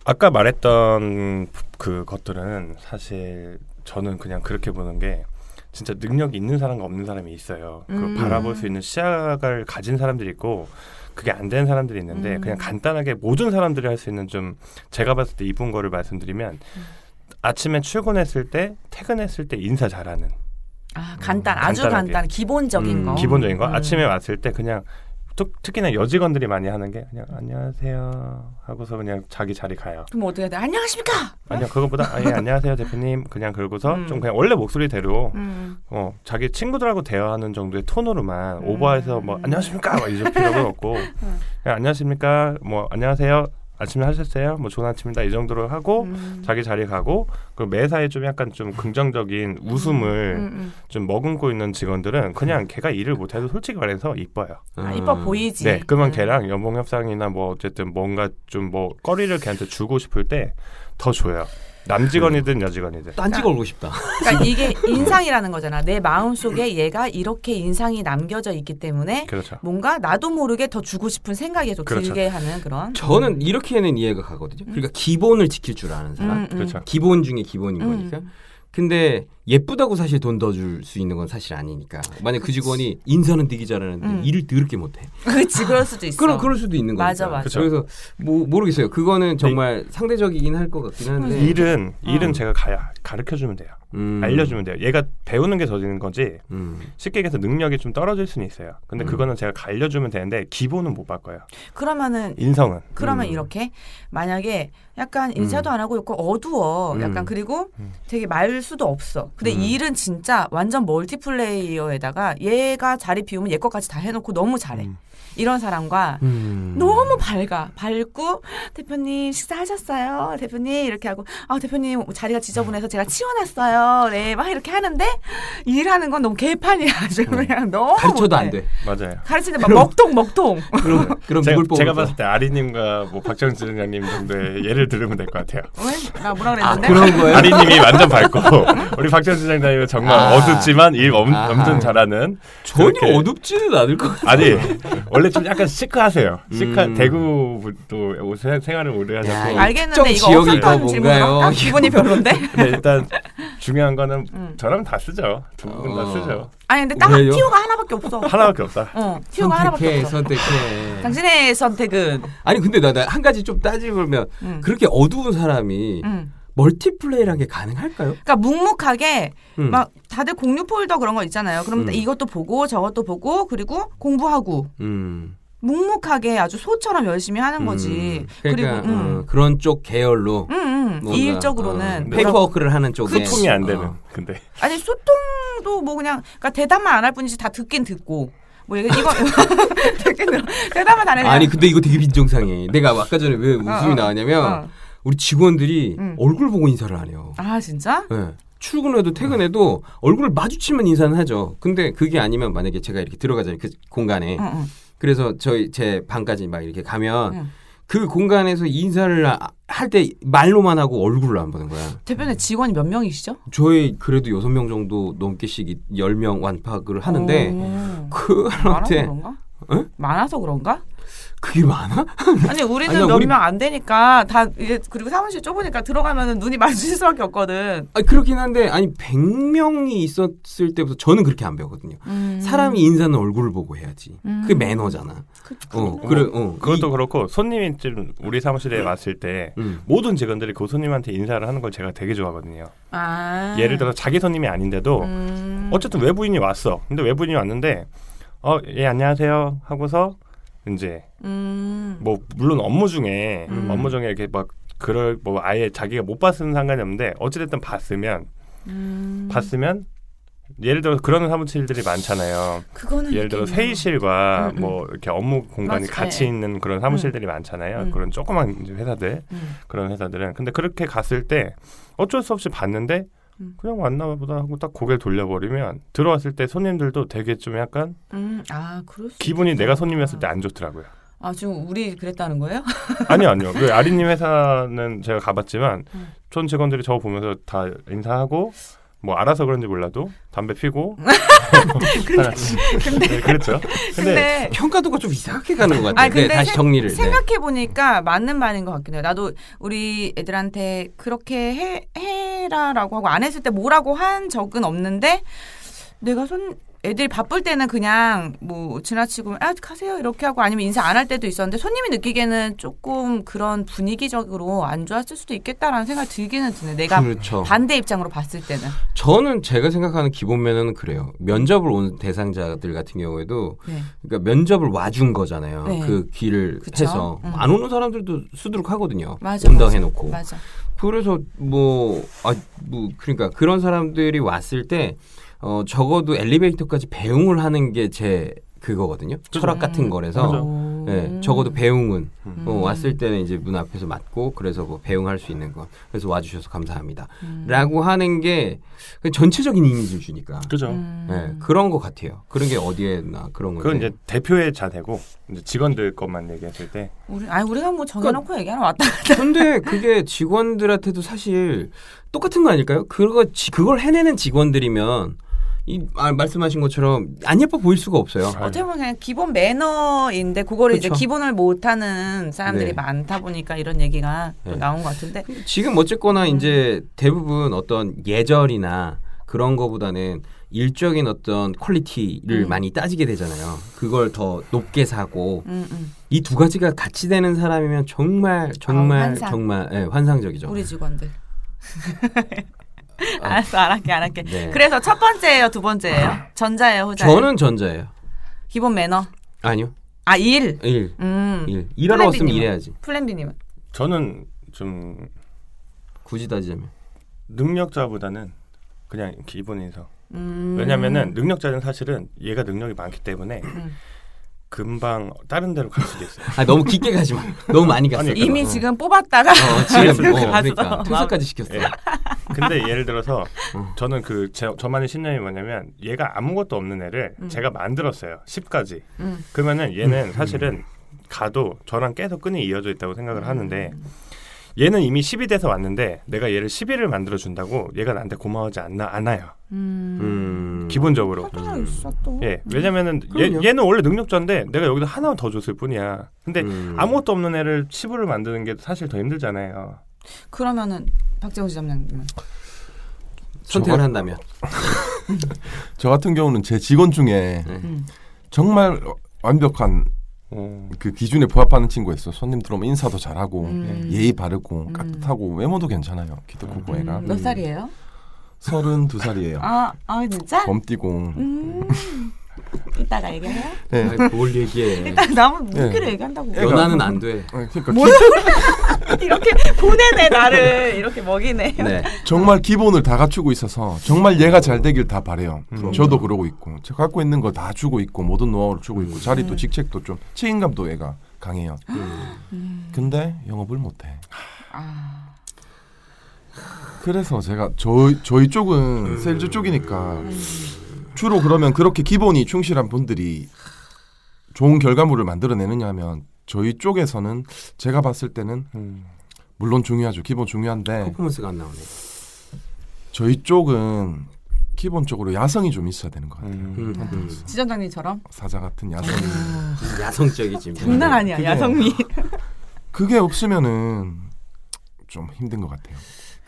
아까 말했던 그 것들은 사실 저는 그냥 그렇게 보는 게 진짜 능력이 있는 사람과 없는 사람이 있어요. 그 음. 바라볼 수 있는 시야를 가진 사람들이 있고 그게 안 되는 사람들이 있는데 음. 그냥 간단하게 모든 사람들이 할 수 있는 좀 제가 봤을 때 이쁜 거를 말씀드리면 음. 아침에 출근했을 때 퇴근했을 때 인사 잘하는 아 간단 아주 간단하게. 간단 기본적인 음, 거. 기본적인 거 음. 아침에 왔을 때 그냥 특, 특히나 여직원들이 많이 하는 게 그냥 안녕하세요 하고서 그냥 자기 자리 가요. 그럼 어떻게 해야 돼? 안녕하십니까? 아니요 그것보다 아, 예, 안녕하세요 대표님 그냥 긁고서 음. 좀 그냥 원래 목소리대로 음. 어 자기 친구들하고 대화하는 정도의 톤으로만 음. 오버해서 뭐 안녕하십니까 막 이럴 필요는 없고 그냥 안녕하십니까 뭐 안녕하세요 아침에 하셨어요 뭐 좋은 아침입니다 이 정도로 하고 음. 자기 자리 가고 그 매사에 좀 약간 좀 긍정적인 웃음을 음, 음. 좀 머금고 있는 직원들은 그냥 걔가 일을 못해도 솔직히 말해서 이뻐요. 아, 이뻐 보이지. 네, 그러면 음. 걔랑 연봉 협상이나 뭐 어쨌든 뭔가 좀뭐 거리를 걔한테 주고 싶을 때 더 줘요. 남직원이든 여직원이든. 딴지 걸고 싶다. 그러니까 이게 인상이라는 거잖아. 내 마음 속에 얘가 이렇게 인상이 남겨져 있기 때문에 그렇죠. 뭔가 나도 모르게 더 주고 싶은 생각이 더 그렇죠. 들게 하는 그런. 저는 이렇게는 이해가 가거든요. 그러니까 기본을 지킬 줄 아는 사람. 음, 음. 그렇죠. 기본 중에 기본인 음. 거니까. 근데 예쁘다고 사실 돈 더 줄 수 있는 건 사실 아니니까. 만약 그 직원이 인사는 되게 잘하는데 음. 일을 더럽게 못해. 그렇지, 그럴 수도 있어. 그럼 그럴 수도 있는 거니까. 맞아, 맞아. 그래서 뭐 모르겠어요. 그거는 정말 상대적이긴 할 것 같긴 한데. 일은 일은 어. 제가 가, 가르쳐 주면 돼요. 음. 알려주면 돼요. 얘가 배우는 게 더지는 거지. 음. 쉽게 얘기해서 능력이 좀 떨어질 수는 있어요. 근데 음. 그거는 제가 알려주면 되는데 기본은 못 바꿔요. 그러면은 인성은 그러면 음. 이렇게 만약에 약간 인사도 안 하고 있고 어두워 음. 약간 그리고 음. 되게 말 수도 없어 근데 음. 이 일은 진짜 완전 멀티플레이어에다가 얘가 자리 비우면 얘 것까지 다 해놓고 너무 잘해 음. 이런 사람과 음. 너무 밝아 밝고 대표님 식사하셨어요 대표님 이렇게 하고 아 대표님 자리가 지저분해서 제가 치워놨어요 네막 이렇게 하는데 일하는 건 너무 개판이야 아주 그냥 너무 음. 가르쳐도 못해. 안 돼. 맞아요. 가르치는데 막 먹통 먹통 그럼 그럼 제가, 제가? 봤을 때 아리님과 뭐 박정진 지장님 정도의 예를 들으면 될 것 같아요. 왜? 나 뭐라 아 그랬는데 그런 거예요? 아리님이 완전 밝고 우리 박정진 지장님은 정말 아. 어둡지만 일 엄, 아하. 엄청 잘하는 전혀 그렇게- 어둡지는 않을 것 같아. 아니 원래 좀 약간 시크하세요. 시크 음. 대구도 생- 생활을 오래 야, 하셨고 이거- 알겠는데 이거 지역이 질문으로 뭔가요? 기분이 별론데? 근데 일단 중요한 거는 음. 저라면 다 쓰죠. 두 분다 어. 쓰죠. 아니 근데 딱 왜요? 티오가 하나밖에 없어. 하나밖에 없다. 어, 티오가 하나밖에 선택해 없어. 선택해. 당신의 선택은 아니 근데 나 한 가지 좀 따지면 음. 그렇게 어두운 사람이 음. multiplay라는 게 가능할까요? 그러니까 묵묵하게 음. 막 다들 공유 폴더 그런 거 있잖아요. 그럼 음. 이것도 보고 저것도 보고 그리고 공부하고 음. 묵묵하게 아주 소처럼 열심히 하는 거지. 음. 그러니까 그리고 음. 어, 그런 쪽 계열로 음, 음. 뭔가, 일적으로는 어, paperwork를 하는 쪽에 소통이 안 되는. 어. 근데 아니 소통도 뭐 그냥 그러니까 대답만 안 할 뿐이지 다 듣긴 듣고 뭐 이거 대답만 안 해. 아니 근데 이거 되게 빈정상해. 내가 아까 전에 왜 웃음이 어, 어. 나왔냐면 어. 우리 직원들이 음. 얼굴 보고 인사를 안 해요. 아 진짜? 네. 출근해도 퇴근해도 얼굴을 마주치면 인사는 하죠. 근데 그게 아니면 만약에 제가 이렇게 들어가잖아요. 그 공간에. 응, 응. 그래서 저희 제 방까지 막 이렇게 가면 응. 그 공간에서 인사를 할 때 말로만 하고 얼굴을 안 보는 거야. 대표님 직원이 몇 명이시죠? 저희 그래도 여섯 명 정도 넘게씩 이- 열명 완파를 하는데 오. 많아서 그한테 그런가? 어? 많아서 그런가? 그게 많아? 아니 우리는 몇 우리- 명안 되니까 다 이제 그리고 사무실 좁으니까 들어가면은 눈이 마주칠 수밖에 없거든. 아 그렇긴 한데 아니 100명이 있었을 때부터 저는 그렇게 안 배우거든요. 음. 사람이 인사는 얼굴을 보고 해야지. 음. 그게 매너잖아. 어, 그래, 어. 그것도 그렇고 손님이 좀 우리 사무실에 왔을 때 음. 모든 직원들이 그 손님한테 인사를 하는 걸 제가 되게 좋아하거든요. 아. 예를 들어 자기 손님이 아닌데도 음. 어쨌든 외부인이 왔어. 근데 외부인이 왔는데 어, 예, 안녕하세요 하고서 이제 음. 뭐 물론 업무 중에 음. 업무 중에 이렇게 막 그럴 뭐 아예 자기가 못 봤으면 상관이 없는데 어찌됐든 봤으면 음. 봤으면 예를 들어 그런 사무실들이 많잖아요. 예를 들어. 회의실과 음, 음. 뭐 이렇게 업무 공간이 맞아. 같이 예. 있는 그런 사무실들이 많잖아요. 음. 그런 조그만 회사들 음. 그런 회사들은 근데 그렇게 갔을 때 어쩔 수 없이 봤는데 음. 그냥 왔나 보다 하고 딱 고개를 돌려버리면 들어왔을 때 손님들도 되게 좀 약간 음. 아, 그럴 수 기분이 있겠다. 내가 손님이었을 때 안 좋더라고요. 아, 지금 우리 그랬다는 거예요? 아니요, 아니요. 그 아리님 회사는 제가 가봤지만 음. 전 직원들이 저거 보면서 다 인사하고 뭐 알아서 그런지 몰라도 담배 피고 하나씩. 네, 그렇죠. 근데, 근데 평가도가 좀 이상하게 가는 것 같아요. 아니, 근데 네, 다시 생- 정리를. 네. 생각해 보니까 맞는 말인 것 같긴 해요. 나도 우리 애들한테 그렇게 해, 해라라고 하고 안 했을 때 뭐라고 한 적은 없는데 내가 손 애들이 바쁠 때는 그냥 뭐 지나치고 아 가세요 이렇게 하고 아니면 인사 안 할 때도 있었는데 손님이 느끼기에는 조금 그런 분위기적으로 안 좋았을 수도 있겠다라는 생각이 들기는 드네. 내가 그렇죠. 반대 입장으로 봤을 때는. 저는 제가 생각하는 기본 면허는 그래요. 면접을 온 대상자들 같은 경우에도 네. 그러니까 면접을 와준 거잖아요. 네. 그 길을 그쵸. 해서 음. 안 오는 사람들도 수두룩하거든요. 맞아, 온다 맞아. 해놓고. 맞아. 그래서 뭐, 아, 뭐, 그러니까 그런 사람들이 왔을 때, 어, 적어도 엘리베이터까지 배웅을 하는 게 제 그거거든요. 철학 같은 음. 거라서. 예, 적어도 배웅은 음. 어, 왔을 때는 이제 문 앞에서 맞고 그래서 뭐 배웅할 수 있는 거 그래서 와주셔서 감사합니다. 음. 라고 하는 게 전체적인 이미지를 주니까 그죠. 음. 예, 그런 것 같아요. 그런 게 어디에나 그런 건데 그건 이제 대표의 자세고 이제 직원들 것만 얘기했을 때 우리 아니 우리가 뭐 정해놓고 그러니까 얘기하는 왔다 갔다. 근데 그게 직원들한테도 사실 똑같은 거 아닐까요? 그거 지- 그걸 해내는 직원들이면 이 아, 말씀하신 것처럼 안 예뻐 보일 수가 없어요. 어떻게 보면 그냥 기본 매너인데 그거를 이제 그쵸. 기본을 못하는 사람들이 네. 많다 보니까 이런 얘기가 또 네. 나온 것 같은데 지금 어쨌거나 이제 대부분 어떤 예절이나 그런 거보다는 일적인 어떤 quality를 음. 많이 따지게 되잖아요. 그걸 더 높게 사고 음, 음. 이두 가지가 같이 되는 사람이면 정말 정말 아, 환상. 정말 예, 환상적이죠. 우리 직원들. 알았어, 알았게, 알았게. 네. 그래서 첫 번째예요, 두 번째예요. 전자예요, 후자예요. 저는 전자예요. 기본 매너. 아니요. 아, 일. 일. 음. 일. 일하러 왔으면? 일해야지. 플랜 B님은. 저는 좀 굳이 따지자면. 능력자보다는 그냥 기본 인성. 음. 왜냐면은 능력자는 사실은 얘가 능력이 많기 때문에 음. 금방 다른 데로 갈 수도 있어요. 아 너무 깊게 가지 마. 너무 많이 갔어. 아니, 이미 어. 지금 뽑았다가 어, 지금 어, 갔어. 그러니까 퇴사까지 시켰어. 예. 근데 예를 들어서 어. 저는 그 제, 저만의 신념이 뭐냐면 얘가 아무것도 없는 애를 음. 제가 만들었어요. 10까지. 음. 그러면은 얘는 사실은 가도 저랑 계속 끈이 이어져 있다고 생각을 하는데 음. 얘는 이미 10이 돼서 왔는데 내가 얘를 11을 만들어 준다고 얘가 나한테 고마워하지 않나 않아요. 음. 음. 기본적으로. 또 있어 또. 예. 왜냐면은 얘. 얘는 원래 능력자인데 내가 여기다 하나 더 줬을 뿐이야. 근데 음. 아무것도 없는 애를 10으로 만드는 게 사실 더 힘들잖아요. 그러면은 박재훈 지점장님은 선택을 한다면. 저 같은 경우는 제 직원 중에 네. 음. 정말 완벽한 어. 그 기준에 부합하는 친구가 있어. 손님 들어오면 인사도 잘하고 음. 예의 바르고 음. 따뜻하고 외모도 괜찮아요. 키도 크고 애가 음, 몇 살이에요? 서른 두 살이에요. 아, 아 진짜? 범띠고. 음. 이따가 얘기해요? 네. 아이, 뭘 얘기해. 일단 나무 무기를 네. 얘기한다고. 연하는 안 돼. 네, 그러니까 뭐야? 이렇게 보내네 나를 이렇게 먹이네. 네. 정말 기본을 다 갖추고 있어서 정말 얘가 잘 되길 다 바래요. 음. 저도 그러고 있고 제가 갖고 있는 거 다 주고 있고 모든 노하우를 주고 있고 음. 자리도 직책도 좀 책임감도 얘가 강해요. 음. 근데 영업을 못해. 아. 그래서 제가 저 저희 쪽은 음. 세일즈 쪽이니까 주로 그러면 그렇게 기본이 충실한 분들이 좋은 결과물을 만들어내느냐면 저희 쪽에서는 제가 봤을 때는 음. 물론 중요하죠. 기본 중요한데 퍼포먼스가 안 나오네. 저희 쪽은 기본적으로 야성이 좀 있어야 되는 것 같아요. 음. 음, 음. 지점장님처럼 사자 같은 야성이. 야성적이지. 장난 아니야 그게- 야성미. 그게 없으면은 좀 힘든 것 같아요.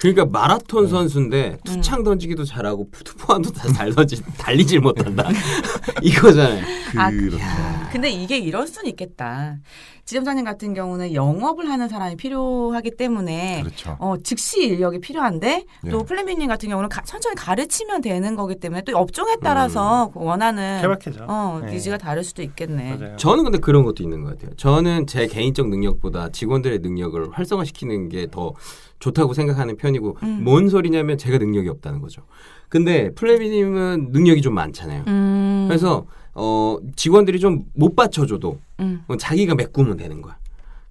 그러니까 마라톤 선수인데 투창 던지기도 잘하고 투포환도 다 잘 던지 달리질 못한다. 이거잖아요. 아, 그렇죠. 근데 이게 이럴 수는 있겠다. 지점장님 같은 경우는 영업을 하는 사람이 필요하기 때문에 그렇죠. 어, 즉시 인력이 필요한데 또 예. 플랜비님 같은 경우는 가- 천천히 가르치면 되는 거기 때문에 또 업종에 따라서 그 원하는 케바케죠. 어, 네. 니즈가 다를 수도 있겠네. 맞아요. 저는 근데 그런 것도 있는 것 같아요. 저는 제 개인적 능력보다 직원들의 능력을 활성화시키는 게 더 좋다고 생각하는 편 이고 음. 뭔 소리냐면 제가 능력이 없다는 거죠. 근데 플레비님은 능력이 좀 많잖아요. 음. 그래서 어 직원들이 좀 못 받쳐줘도 음. 어, 자기가 메꾸면 되는 거야.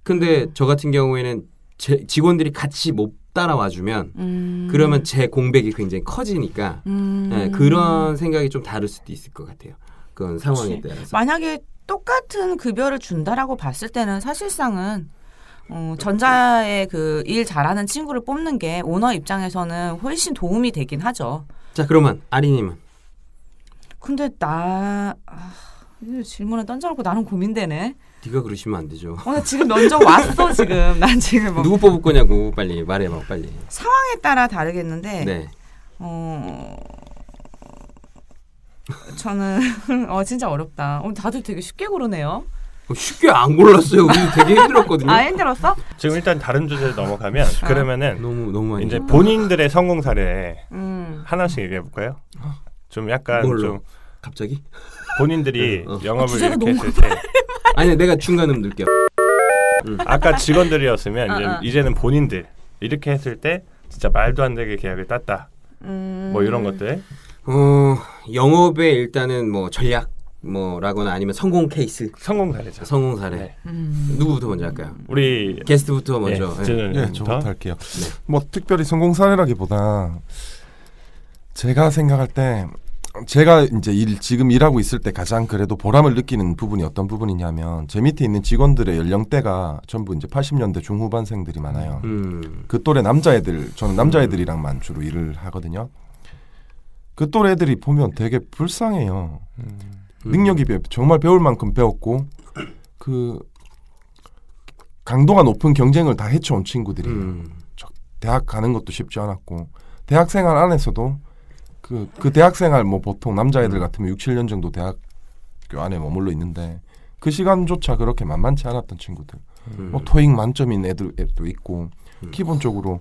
근데 저 같은 경우에는 제 직원들이 같이 못 따라와주면 음. 그러면 제 공백이 굉장히 커지니까 음. 예, 그런 생각이 좀 다를 수도 있을 것 같아요. 그건 상황에 그치. 따라서. 만약에 똑같은 급여를 준다라고 봤을 때는 사실상은 어, 전자의 그 일 잘하는 친구를 뽑는 게 오너 입장에서는 훨씬 도움이 되긴 하죠. 자 그러면 아리님은 근데 나 아, 이 질문을 던져놓고 나는 고민되네. 네가 그러시면 안 되죠. 어, 나 지금 면접 왔어 지금. 난 지금 뭐 누구 뽑을 거냐고 빨리 말해봐 빨리. 상황에 따라 다르겠는데. 네. 어. 저는 어 진짜 어렵다. 어, 다들 되게 쉽게 고르네요. 어, 쉽게 안 골랐어요. 우리 되게 힘들었거든요. 아 힘들었어? 지금 일단 다른 주제로 넘어가면 그러면은 너무 너무 많이. 이제 본인들의 성공 사례 음. 하나씩 얘기해 볼까요? 좀 약간 뭘로? 좀 갑자기? 본인들이 어. 영업을 이렇게 했을 때 아니 내가 중간음 넣을게요. 아까 직원들이었으면 이제 어, 어. 이제는 본인들 이렇게 했을 때 진짜 말도 안 되게 계약을 땄다 음. 뭐 이런 것들 어 영업에 일단은 뭐 전략 뭐라거나 아니면 성공 케이스, 성공 사례죠. 성공 사례. 네. 음. 누구부터 먼저 할까요? 우리 게스트부터 먼저. 예, 예. 저는 예, 부터. 저부터 할게요. 네. 뭐 특별히 성공 사례라기보다 제가 생각할 때 제가 이제 일 지금 일하고 있을 때 가장 그래도 보람을 느끼는 부분이 어떤 부분이냐면 제 밑에 있는 직원들의 연령대가 전부 이제 80년대 중후반생들이 많아요. 음. 그 또래 남자애들 저는 남자애들이랑만 주로 일을 하거든요. 그 또래 애들이 보면 되게 불쌍해요. 음. 능력이 배- 정말 배울 만큼 배웠고 그 강도가 높은 경쟁을 다 헤쳐온 친구들이 음. 대학 가는 것도 쉽지 않았고 대학 생활 안에서도 그, 그 대학 생활 뭐 보통 남자애들 음. 같으면 6, 7년 정도 대학교 안에 머물러 있는데 그 시간조차 그렇게 만만치 않았던 친구들 음. 뭐 토익 만점인 애들도 있고 음. 기본적으로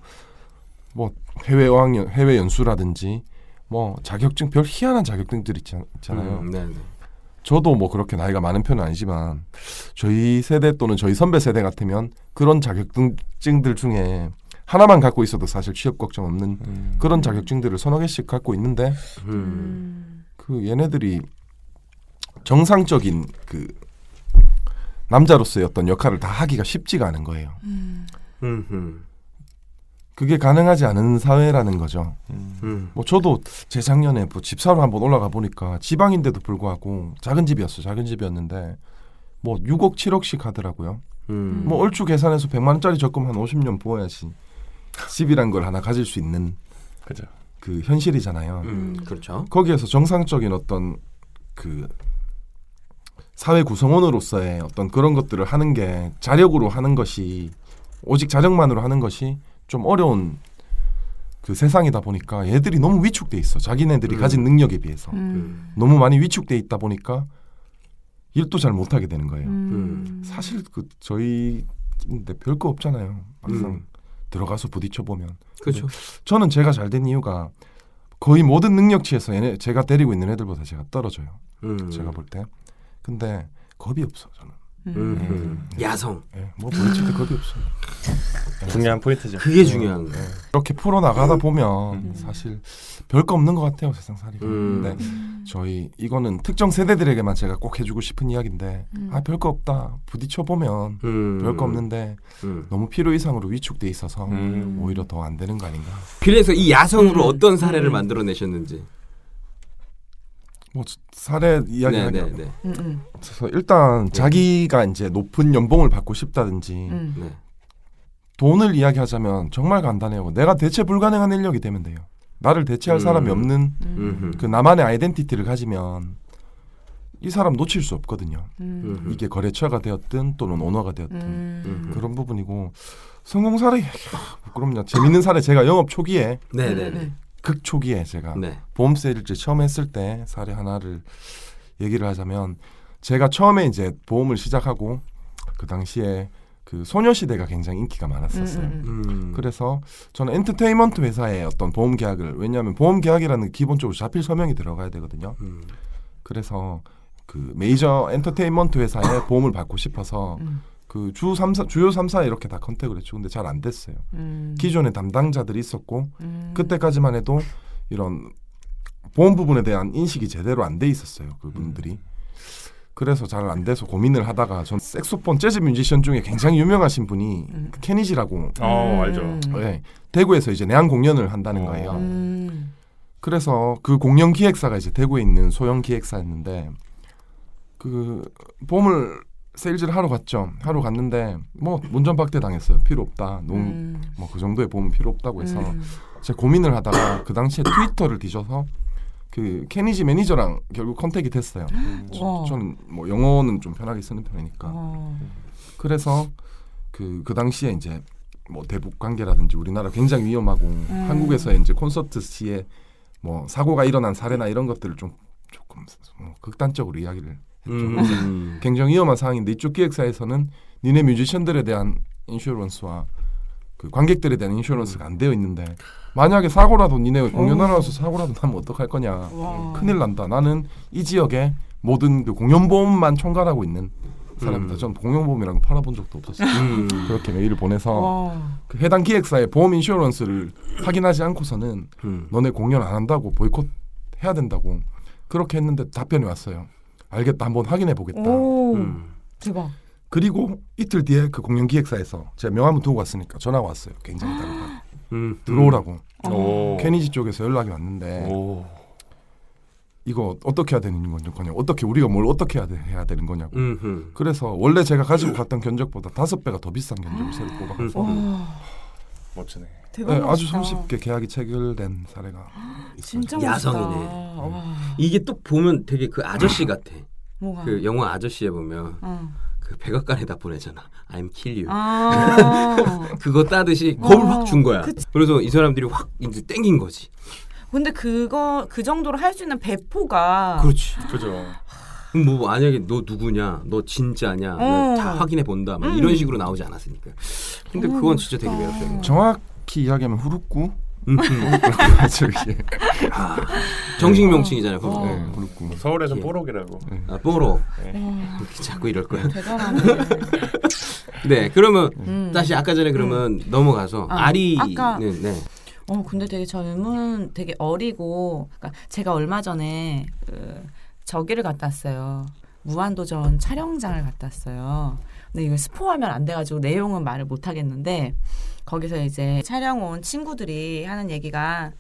뭐 해외 어학연 해외 연수라든지 뭐 자격증 별 희한한 자격증들 있잖- 있잖아요. 저도 뭐 그렇게 나이가 많은 편은 아니지만 저희 세대 또는 저희 선배 세대 같으면 그런 자격증들 중에 하나만 갖고 있어도 사실 취업 걱정 없는 음. 그런 자격증들을 서너 개씩 갖고 있는데 음. 음. 그 얘네들이 정상적인 그 남자로서의 어떤 역할을 다 하기가 쉽지가 않은 거예요. 음. 음. 음. 그게 가능하지 않은 사회라는 거죠. 음. 음. 뭐 저도 재작년에 뭐 집사로 한번 올라가 보니까 지방인데도 불구하고 작은 집이었어. 작은 집이었는데 뭐 6억 7억씩 하더라고요. 음. 뭐 얼추 계산해서 100만 원짜리 적금 한 50년 부어야지 집이란 걸 하나 가질 수 있는 그죠. 그 현실이잖아요. 음. 그렇죠. 거기에서 정상적인 어떤 그 사회 구성원으로서의 어떤 그런 것들을 하는 게 자력으로 하는 것이 오직 자력만으로 하는 것이 좀 어려운 그 세상이다 보니까 얘들이 너무 위축돼 있어. 자기네들이 음. 가진 능력에 비해서 음. 너무 많이 위축돼 있다 보니까 일도 잘 못하게 되는 거예요. 음. 사실 그 저희인데 별거 없잖아요. 막상 음. 들어가서 부딪혀 보면 그렇죠. 저는 제가 잘 된 이유가 거의 모든 능력치에서 얘네 제가 데리고 있는 애들보다 제가 떨어져요. 음. 제가 볼 때. 근데 겁이 없어 저는. 음. 음. 음. 야성. 예, 뭐 부딪힐 때 겁이 없어. 중요한 포인트죠. 그게 중요한 거예요. 이렇게 풀어 나가다 보면 음. 사실 별거 없는 것 같아요 세상 살이가. 음. 근데 저희 이거는 특정 세대들에게만 제가 꼭 해주고 싶은 이야기인데 음. 아 별거 없다 부딪혀 보면 음. 별거 없는데 음. 너무 필요 이상으로 위축돼 있어서 음. 오히려 더 안 되는 거 아닌가. 그래서 이 야성으로 음. 어떤 사례를 음. 만들어내셨는지. 뭐 사례 이야기 네, 네, 네. 음. 음. 그래서 일단 자기가 이제 높은 연봉을 받고 싶다든지 음. 네. 돈을 이야기하자면 정말 간단해요. 내가 대체 불가능한 인력이 되면 돼요. 나를 대체할 음. 사람이 없는 음. 그 나만의 아이덴티티를 가지면 이 사람 놓칠 수 없거든요. 음. 이게 거래처가 되었든 또는 오너가 되었든 음. 그런 부분이고 성공 사례 부끄럽냐 재밌는 사례 제가 영업 초기에 네, 네, 네. 극 초기에 제가 네. 보험 세일즈 처음 했을 때 사례 하나를 얘기를 하자면 제가 처음에 이제 보험을 시작하고 그 당시에 그 소녀시대가 굉장히 인기가 많았었어요. 음, 음, 음. 그래서 저는 엔터테인먼트 회사의 어떤 보험 계약을 왜냐하면 보험 계약이라는 게 기본적으로 자필 서명이 들어가야 되거든요. 음. 그래서 그 메이저 엔터테인먼트 회사에 보험을 받고 싶어서 음. 그 주 3사 주요 3사 이렇게 다 contact을 했죠. 근데 잘 안 됐어요. 음. 기존에 담당자들이 있었고 음. 그때까지만 해도 이런 보험 부분에 대한 인식이 제대로 안 돼 있었어요. 그분들이. 그래서 잘 안 돼서 고민을 하다가 전 색소폰 재즈 뮤지션 중에 굉장히 유명하신 분이 음. 그 케니지라고 어 알죠. 음. 네, 대구에서 이제 내한 공연을 한다는 어. 거예요. 음. 그래서 그 공연 기획사가 이제 대구에 있는 소형 기획사였는데 그 보험을 세일즈를 하러 갔죠. 하러 갔는데 뭐 문전박대 당했어요. 필요 없다. 너무 음. 뭐그 정도의 보험은 필요 없다고 해서 음. 제가 고민을 하다가 그 당시에 트위터를 뒤져서 그 케니지 매니저랑 결국 컨택이 됐어요. 저- 와. 저는 뭐 영어는 좀 편하게 쓰는 편이니까. 어. 그래서 그, 그 당시에 이제 뭐 대북 관계라든지 우리나라 굉장히 위험하고 한국에서 이제 콘서트 시에 뭐 사고가 일어난 사례나 이런 것들을 좀 조금 뭐 극단적으로 이야기를 음. 굉장히 위험한 상황인데 이쪽 기획사에서는 니네 뮤지션들에 대한 인슈런스와 그 관객들에 대한 인슈런스가 안 되어 있는데 만약에 사고라도 니네 공연하러 와서 사고라도 나면 어떡할 거냐 와. 큰일 난다 나는 이 지역에 모든 그 공연보험만 총괄하고 있는 사람이다 음. 전 공연보험이라는 거 팔아본 적도 없었어요 음. 그렇게 메일을 보내서 와. 그 해당 기획사의 보험 인슈런스를 확인하지 않고서는 음. 너네 공연 안 한다고 보이콧 해야 된다고 그렇게 했는데 답변이 왔어요. 알겠다 한번 확인해 보겠다. 오 음. 대박. 그리고 이틀 뒤에 그 공연 기획사에서 제가 명함을 두고 갔으니까 전화가 왔어요. 굉장히 다르다. 음. 들어오라고. 오. 케니지 쪽에서 연락이 왔는데 오. 이거 어떻게 해야 되는 거냐? 어떻게 우리가 뭘 어떻게 해야, 돼- 해야 되는 거냐고. 음. 음. 그래서 원래 제가 가지고 갔던 견적보다 다섯 배가 더 비싼 견적을 새로 뽑아서 와 멋지네. 네, 아주. 손쉽게 계약이 체결된 사례가 있어요. 진짜 야성이네. 멋있다. 와 이게 또 보면 되게 그 아저씨 같아. 뭐가? 그 영화 아저씨에 보면 어. 그 백악관에다 보내잖아. I'm kill you. 아. 그거 따듯이 겁을 어, 확준 거야. 그치. 그래서 이 사람들이 확 이제 땡긴 거지. 근데 그거 그 정도로 할 수 있는 배포가 그렇지. 그죠. 뭐 만약에 너 누구냐, 너 진짜냐, 어. 다 확인해 본다, 막 음. 이런 식으로 나오지 않았으니까. 근데 어, 그건 진짜 되게. 매력적인 거. 정확히 이야기하면 후루꾸 음. 저기 아, 정식 명칭이잖아요. 어. 네, 후루꾸 뭐 서울에서 예. 뽀록이라고. 아, 뽀로. 와, 이렇게 자꾸 이럴 거야. 대단하네. 네, 그러면 음. 다시 아까 전에 그러면 넘어가서 아, 아리는 네. 어 근데 되게 젊은 되게 어리고 그러니까 제가 얼마 전에 그 저기를 갔다 왔어요. 무한도전 촬영장을 갔다 왔어요. 근데 이거 스포하면 안 돼가지고 내용은 말을 못 하겠는데 거기서 이제 촬영 온 친구들이 하는 얘기가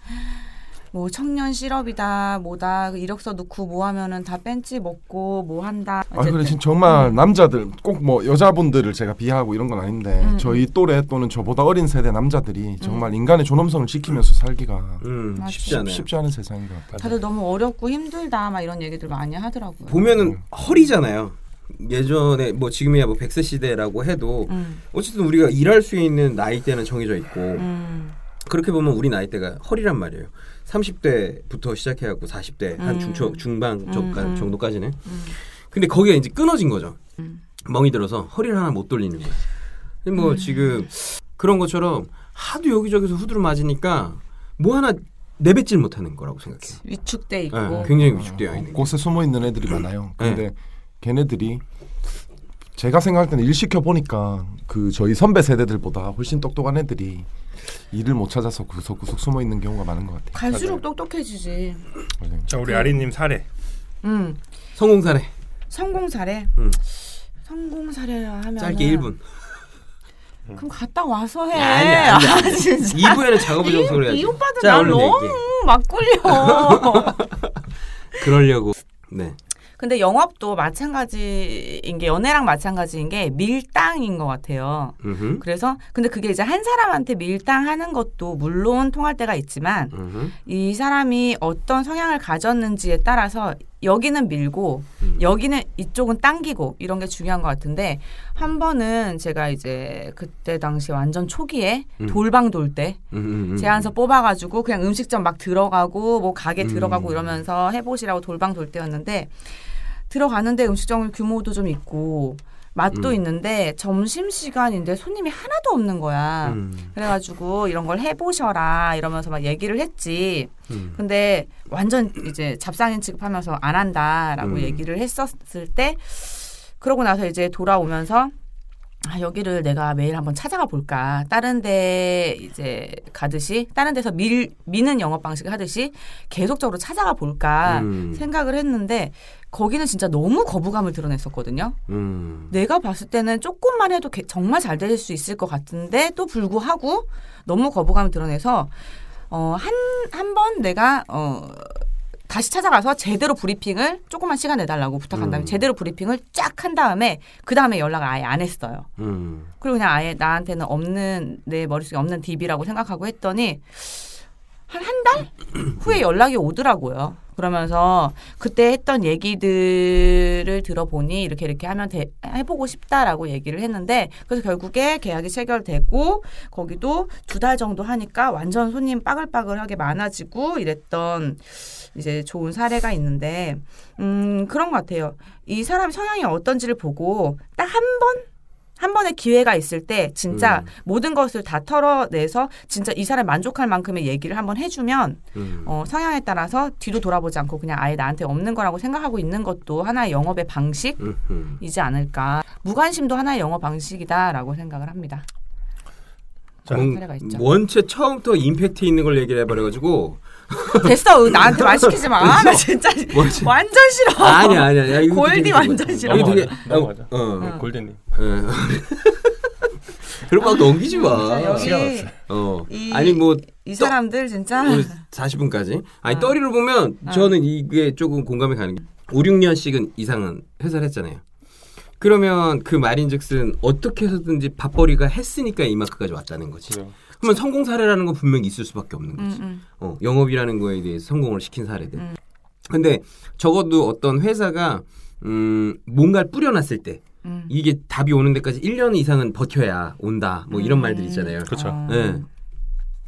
뭐 청년 실업이다 뭐다 이력서 넣고 뭐 하면은 다 벤치 먹고 뭐 한다. 아 그래 진짜 정말 남자들 꼭 뭐 여자분들을 제가 비하하고 이런 건 아닌데 음. 저희 또래 또는 저보다 어린 세대 남자들이 정말 인간의 존엄성을 지키면서 살기가 음. 쉽지 않아요. 쉽지 않은 세상인 것 같아요. 다들 너무 어렵고 힘들다 막 이런 얘기들 많이 하더라고요. 보면은 음. 허리잖아요. 예전에 뭐 지금이야 뭐 백세 시대라고 해도 음, 어쨌든 우리가 일할 수 있는 나이대는 정해져 있고 음, 그렇게 보면 우리 나이대가 허리란 말이에요. 30대부터 시작해갖고 40대 한 음. 중초 중반 음, 정- 음. 정도까지는. 음. 근데 거기가 이제 끊어진 거죠. 음. 멍이 들어서 허리를 하나 못 돌리는. 근데 뭐 지금 그런 것처럼 하도 여기저기서 후드를 맞으니까 뭐 하나 내뱉질 못하는 거라고 생각해요. 위축돼 있고. 네, 굉장히 위축되어 있는 거. 곳에 숨어 있는 애들이 많아요. 네. 근데 걔네들이 제가 생각할 때는 일 시켜 보니까 그 저희 선배 세대들보다 훨씬 똑똑한 애들이 일을 못 찾아서 구석구석 숨어 있는 경우가 많은 것 같아요. 갈수록 똑똑해지지. 맞아요. 자 우리 아리님 사례. 음. 성공 사례 성공 사례. 음. 성공 사례라 하면 짧게 1분. 그럼 갔다 와서 해. 아니, 아니, 아니. 아, 진짜. 2부에는 작업을 좀 이, 해야지. 이 오빠들 자, 날 너무 얘기해. 막 꿀려. 그러려고. 네. 근데 영업도 마찬가지인 게 연애랑 마찬가지인 게 밀당인 것 같아요. 음흠. 그래서 근데 그게 이제 한 사람한테 밀당하는 것도 물론 통할 때가 있지만 음흠. 이 사람이 어떤 성향을 가졌는지에 따라서 여기는 밀고 음. 여기는 이쪽은 당기고 이런 게 중요한 것 같은데 한 번은 제가 이제 그때 당시 완전 초기에 음. 돌방 돌때 음, 음, 음. 제안서 뽑아가지고 그냥 음식점 막 들어가고 뭐 가게 음. 들어가고 이러면서 해보시라고 돌방 돌 때였는데 들어가는데 음식점 규모도 좀 있고 맛도 음. 있는데 점심 시간인데 손님이 하나도 없는 거야. 음, 그래가지고 이런 걸 해보셔라 이러면서 막 얘기를 했지. 음. 근데 완전 이제 잡상인 취급하면서 안 한다라고 음. 얘기를 했었을 때 그러고 나서 이제 돌아오면서 아, 여기를 내가 매일 한번 찾아가 볼까. 다른 데 이제 가듯이 다른 데서 밀 미는 영업 방식을 하듯이 계속적으로 찾아가 볼까 음. 생각을 했는데 거기는 진짜 너무 거부감을 드러냈었거든요. 음. 내가 봤을 때는 조금만 해도 개- 정말 잘 될 수 있을 것 같은데 또 불구하고 너무 거부감을 드러내서 어, 한, 한 번 내가 어, 다시 찾아가서 제대로 브리핑을 조금만 시간 내달라고 부탁한 다음에 음. 제대로 브리핑을 쫙 한 다음에 그 다음에 연락을 아예 안 했어요. 음. 그리고 그냥 아예 나한테는 없는 내 머릿속에 없는 DB라고 생각하고 했더니 한 한 달 후에 연락이 오더라고요. 그러면서 그때 했던 얘기들을 들어보니 이렇게 이렇게 하면 돼, 해보고 싶다라고 얘기를 했는데 그래서 결국에 계약이 체결되고 거기도 두 달 정도 하니까 완전 손님 빠글빠글하게 많아지고 이랬던 이제 좋은 사례가 있는데 음 그런 것 같아요. 이 사람 성향이 어떤지를 보고 딱 한 번 한 번의 기회가 있을 때 진짜 음. 모든 것을 다 털어내서 진짜 이 사람 만족할 만큼의 얘기를 한번 해주면 음. 어, 성향에 따라서 뒤도 돌아보지 않고 그냥 아예 나한테 없는 거라고 생각하고 있는 것도 하나의 영업의 방식이지. 않을까. 무관심도 하나의 영업 방식이다라고 생각을 합니다. 자, 음. 원체 처음부터 임팩트 있는 걸 얘기를 해버려가지고 됐어. 나한테 말 시키지 마. 나 진짜 뭐지? 완전 싫어. 아니야 아니야. 야, 이거 골디 완전. 싫어. 이거 되게 넘어가자. 어, 어. 네. 예. 그런 거 넘기지 마. 아, 여기. 어. 이- 아니 뭐 이 사람들 진짜 우리 40분까지. 아니 어. 떠리를 보면 어. 저는 이게 조금 공감이 가는 게 5, 6년씩은 이상은 회사를 했잖아요. 그러면 그 말인즉슨 어떻게 해서든지 밥벌이가 했으니까 이 마크까지 왔다는 거지. 그죠. 그러면 성공 사례라는 건 분명히 있을 수밖에 없는 음, 거지. 음. 어, 영업이라는 거에 대해서 성공을 시킨 사례들. 음. 근데 적어도 어떤 회사가 음, 뭔가를 뿌려놨을 때 음. 이게 답이 오는 데까지 1년 이상은 버텨야 온다. 뭐 이런 음. 말들 있잖아요. 그렇죠. 어. 예.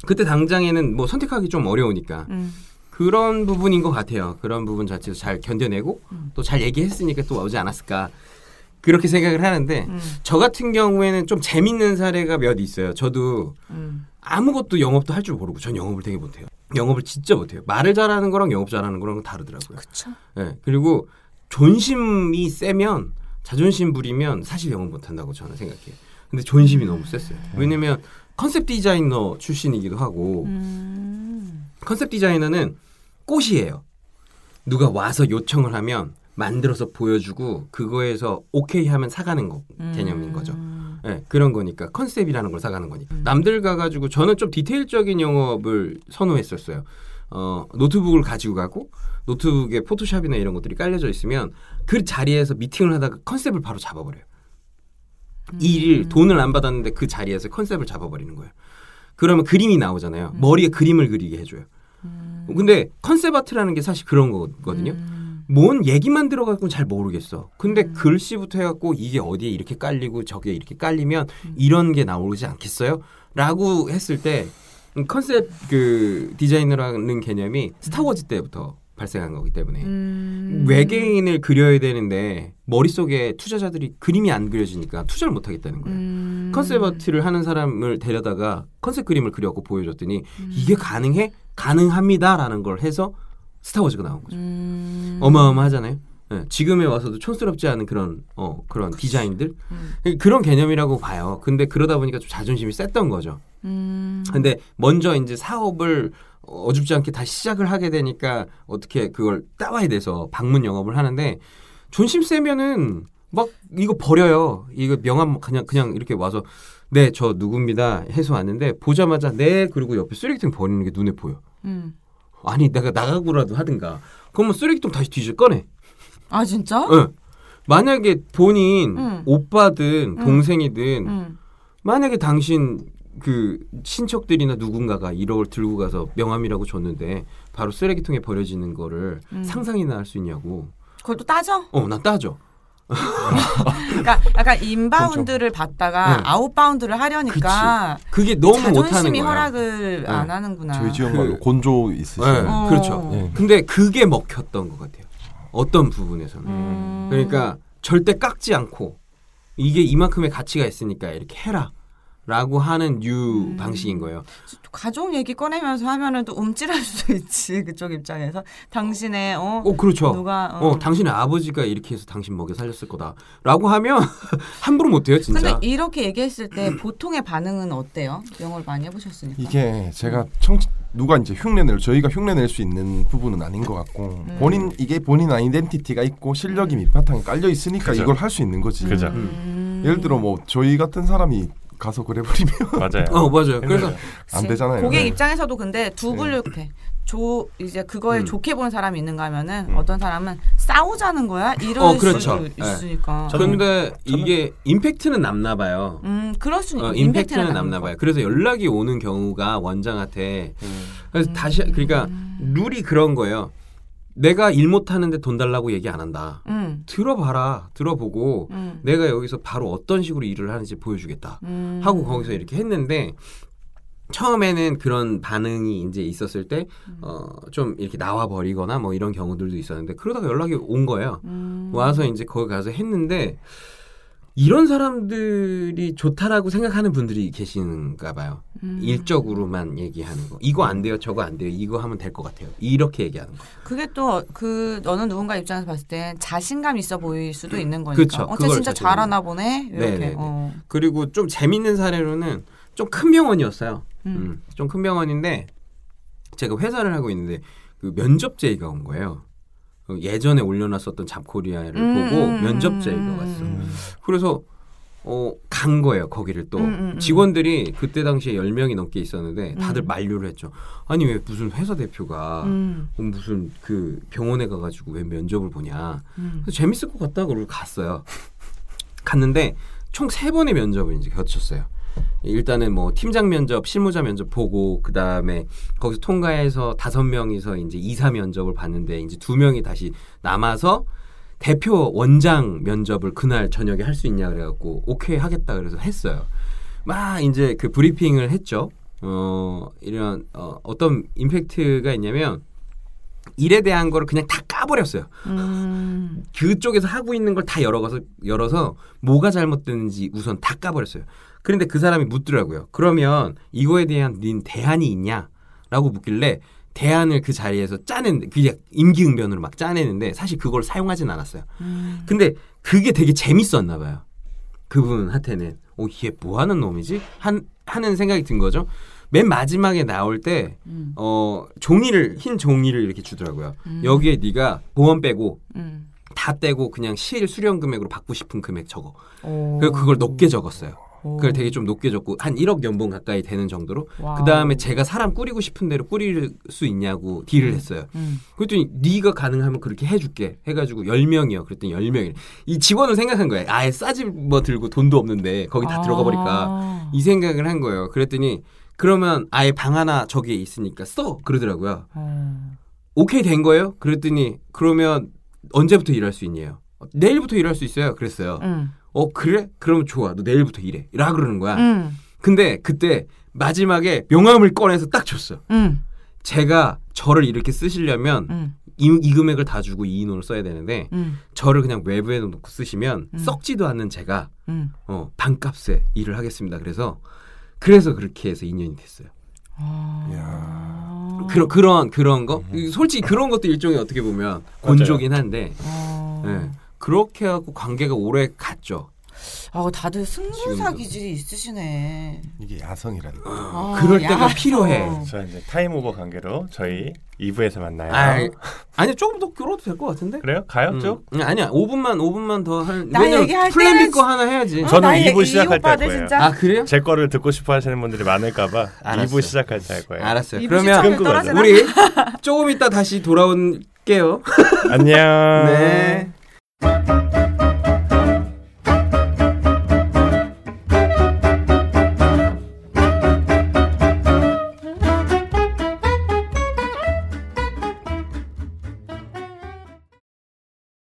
그때 당장에는 뭐 선택하기 좀 어려우니까 음. 그런 부분인 것 같아요. 그런 부분 자체도 잘 견뎌내고 음. 또잘 얘기했으니까 또 오지 않았을까 그렇게 생각을 하는데 음. 저 같은 경우에는 좀 재밌는 사례가 몇 있어요. 저도 음. 아무것도 영업도 할 줄 모르고 전 영업을 되게 못해요. 영업을 진짜 못해요. 말을 잘하는 거랑 영업 잘하는 거랑 다르더라고요. 그쵸. 예. 그리고 존심이 세면 자존심 부리면 사실 영업 못한다고 저는 생각해요. 근데 존심이 너무 셌어요. 왜냐면 컨셉 디자이너 출신이기도 하고 음. 컨셉 디자이너는 꽃이에요. 누가 와서 요청을 하면 만들어서 보여주고 그거에서 오케이 하면 사가는 거 개념인 거죠. 음. 예, 그런 거니까 컨셉이라는 걸 사가는 거니까. 남들 가가지고 저는 좀 디테일적인 영업을 선호했었어요. 어, 노트북을 가지고 가고 노트북에 포토샵이나 이런 것들이 깔려져 있으면 그 자리에서 미팅을 하다가 컨셉을 바로 잡아버려요. 이일 돈을 안 받았는데 그 자리에서 컨셉을 잡아버리는 거예요. 그러면 그림이 나오잖아요. 머리에 그림을 그리게 해줘요. 근데 컨셉 아트라는 게 사실 그런 거거든요. 음. 뭔 얘기만 들어가고는 잘 모르겠어. 근데 글씨부터 해갖고 이게 어디에 이렇게 깔리고 저게 이렇게 깔리면 이런 게 나오지 않겠어요? 라고 했을 때 음, 컨셉 그 디자이너라는 개념이 스타워즈 때부터 발생한 거기 때문에 음. 외계인을 그려야 되는데 머릿속에 투자자들이 그림이 안 그려지니까 투자를 못 하겠다는 거예요. 음. 컨셉 아트를 하는 사람을 데려다가 컨셉 그림을 그려갖고 보여줬더니 음. 이게 가능해? 가능합니다라는 걸 해서 스타워즈가 나온 거죠. 음. 어마어마하잖아요. 예, 지금에 와서도 촌스럽지 않은 그런 어 그런 디자인들 음. 그런 개념이라고 봐요. 근데 그러다 보니까 좀 자존심이 셌던 거죠. 음. 근데 먼저 이제 사업을 어줍지 않게 다시 시작을 하게 되니까 어떻게 그걸 따와야 돼서 방문 영업을 하는데 존심 세면은 막 이거 버려요. 이거 명함 그냥 그냥 이렇게 와서 네 저 누굽니다 해서 왔는데 보자마자 네 그리고 옆에 쓰레기통 버리는 게 눈에 보여. 음. 아니 내가 나가고라도 하든가. 그러면 쓰레기통 다시 뒤져 꺼내. 아 진짜? 응. 만약에 본인 응. 오빠든 응. 동생이든 음. 만약에 당신 그 친척들이나 누군가가 1억을 들고 가서 명함이라고 줬는데 바로 쓰레기통에 버려지는 거를 음. 상상이나 할 수 있냐고. 그것도 따져? 어, 나 따져. 그러니까 약간 inbound를 받다가 네. outbound를 하려니까 그게 너무 못하는 자존심이. 허락을 안 하는구나. 저희 지역 그- 말로 곤조 있으시죠. 네, 어. 그렇죠. 네. 근데 그게 먹혔던 것 같아요. 어떤 부분에서는. 음. 그러니까 절대 깎지 않고 이게 이만큼의 가치가 있으니까 이렇게 해라. 라고 하는 뉴 음. 방식인 거예요. 가족 얘기 꺼내면서 하면은 또 움찔할 수도 있지 그쪽 입장에서 당신의 어, 어, 그렇죠. 누가 어, 당신의 아버지가 이렇게 해서 당신 먹여 살렸을 거다. 라고 하면 함부로 못 해요, 진짜. 근데 이렇게 얘기했을 때 보통의 반응은 어때요? 영업을 많이 해보셨으니까. 이게 제가 청 누가 이제 흉내낼 저희가 흉내낼 수 있는 부분은 아닌 것 같고 음. 본인 이게 본인 아이덴티티가 있고 실력이 밑바탕에 깔려 있으니까 그죠. 이걸 할 수 있는 거지. 그죠. 음. 예를 들어 뭐 저희 같은 사람이 가서 그래버리면 맞아요. 어, 맞아요. 그래서. 안 되잖아요. 고객 네. 입장에서도 근데 두 분류해. 조 이제 그거에 음. 좋게 보는 사람이 있는가 하면은 음. 어떤 사람은 싸우자는 거야 이럴 어, 그렇죠. 수도 네. 있으니까. 근데 이게 임팩트는 남나 봐요. 음 그럴 수 어, 있 임팩트는 남나 봐요. 그래서 연락이 오는 경우가 원장한테 그래서 다시 그러니까 룰이 그런 거예요. 내가 일 못하는데 돈 달라고 얘기 안 한다. 음. 들어봐라. 들어보고 음. 내가 여기서 바로 어떤 식으로 일을 하는지 보여주겠다. 음. 하고 거기서 이렇게 했는데 처음에는 그런 반응이 이제 있었을 때, 음. 어, 좀 이렇게 나와 버리거나 뭐 이런 경우들도 있었는데, 그러다가 연락이 온 거예요. 음. 와서 이제 거기 가서 했는데, 이런 사람들이 좋다라고 생각하는 분들이 계시는가 봐요. 음. 일적으로만 얘기하는 거. 이거 안 돼요, 저거 안 돼요, 이거 하면 될 것 같아요. 이렇게 얘기하는 거. 그게 또그 너는 누군가 입장에서 봤을 땐 자신감 있어 보일 수도 있는 거니까. 그쵸. 어, 쟤 그걸 진짜. 잘하나 보네. 이렇게. 어. 그리고 좀 재밌는 사례로는 좀 큰 병원이었어요. 음. 음, 좀큰 병원인데 제가 회사를 하고 있는데 그 면접 제의가 온 거예요. 그 예전에 올려놨었던 잡코리아를 음, 보고 음, 면접 음, 제의가 음, 왔어. 음. 그래서 어, 간 거예요, 거기를 또. 음, 음, 음. 직원들이 그때 당시에 10명이 넘게 있었는데 다들 음. 만류를 했죠. 아니, 왜 무슨 회사 대표가 음, 어, 무슨 그 병원에 가가지고 왜 면접을 보냐. 음. 그래서 재밌을 것 같다 그러고 갔어요. 갔는데 총 세 번의 면접을 이제 거쳤어요. 일단은 뭐 팀장 면접, 실무자 면접 보고 그 다음에 거기서 통과해서 다섯 명이서 이제 이사 면접을 봤는데 이제 두 명이 다시 남아서 대표 원장 면접을 그날 저녁에 할 수 있냐 그래갖고 오케이 하겠다 그래서 했어요. 막 이제 그 브리핑을 했죠. 어 이런 어, 어떤 임팩트가 있냐면 일에 대한 거를 그냥 다 까버렸어요. 음. 그쪽에서 하고 있는 걸 다 열어서 열어서 뭐가 잘못됐는지 우선 다 까버렸어요. 그런데 그 사람이 묻더라고요. 그러면 이거에 대한 닌 대안이 있냐?라고 묻길래 대안을 그 자리에서 짜낸 그게 임기응변으로 막 짜내는데 사실 그걸 사용하진 않았어요. 음. 근데 그게 되게 재밌었나 봐요. 그분한테는 어, 얘 뭐 하는 놈이지? 한 하는 생각이 든 거죠. 맨 마지막에 나올 때 음. 어, 종이를 흰 종이를 이렇게 주더라고요. 음. 여기에 네가 보험 빼고 음. 다 떼고 그냥 실 수령 금액으로 받고 싶은 금액 적어. 오. 그래서 그걸 높게 적었어요. 오. 그걸 되게 좀 높게 적고 한 1억 연봉 가까이 되는 정도로. 그 다음에 제가 사람 꾸리고 싶은 대로 꾸릴 수 있냐고 딜을 했어요. 음. 그랬더니 네가 가능하면 그렇게 해줄게 해가지고 10명이요. 그랬더니 10명이. 이 직원은 생각한 거예요. 아예 싸집어 들고 돈도 없는데 거기 다 들어가 버릴까. 아. 이 생각을 한 거예요. 그랬더니 그러면 아예 방 하나 저기에 있으니까 써 그러더라고요. 어. 오케이 된 거예요? 그랬더니 그러면 언제부터 일할 수 있냐요? 내일부터 일할 수 있어요. 그랬어요. 음. 어 그래? 그러면 좋아. 너 내일부터 일해. 라 그러는 거야. 음. 근데 그때 마지막에 명함을 꺼내서 딱 줬어. 음. 제가 저를 이렇게 쓰시려면 음. 이, 이 금액을 다 주고 이 인원을 써야 되는데 음. 저를 그냥 외부에 놓고 쓰시면 음. 썩지도 않는 제가 음. 어, 반값에 일을 하겠습니다. 그래서 그래서 그렇게 해서 2년이 됐어요. 아. 그런 그런 그런 거 솔직히 그런 것도 일종의 어떻게 보면 곤조긴 한데 아. 예. 그렇게 하고 관계가 오래 갔죠. 아, 다들 승부사. 기질이 있으시네. 이게 야성이라니까. 아, 그럴 때가 야성. 필요해. 자 이제 time over 관계로 저희 2부에서 만나요. 아, 아니 조금 더 끌어도 될 것 같은데. 그래요? 가요 음, 쭉? 음, 아니야 5분만 5분만 더 할. 나 왜냐면 plan B 거 하나 해야지. 어, 저는 나 이부 이 시작할 때 오픈할 거예요. 진짜. 아 그래요? 제 거를 듣고 싶어 하시는 분들이 많을까봐 알았어요. 2부 시작할 때 할 거예요. 알았어요. 그러면? 우리 조금 이따 다시 돌아올게요. 안녕. 네. Thank you.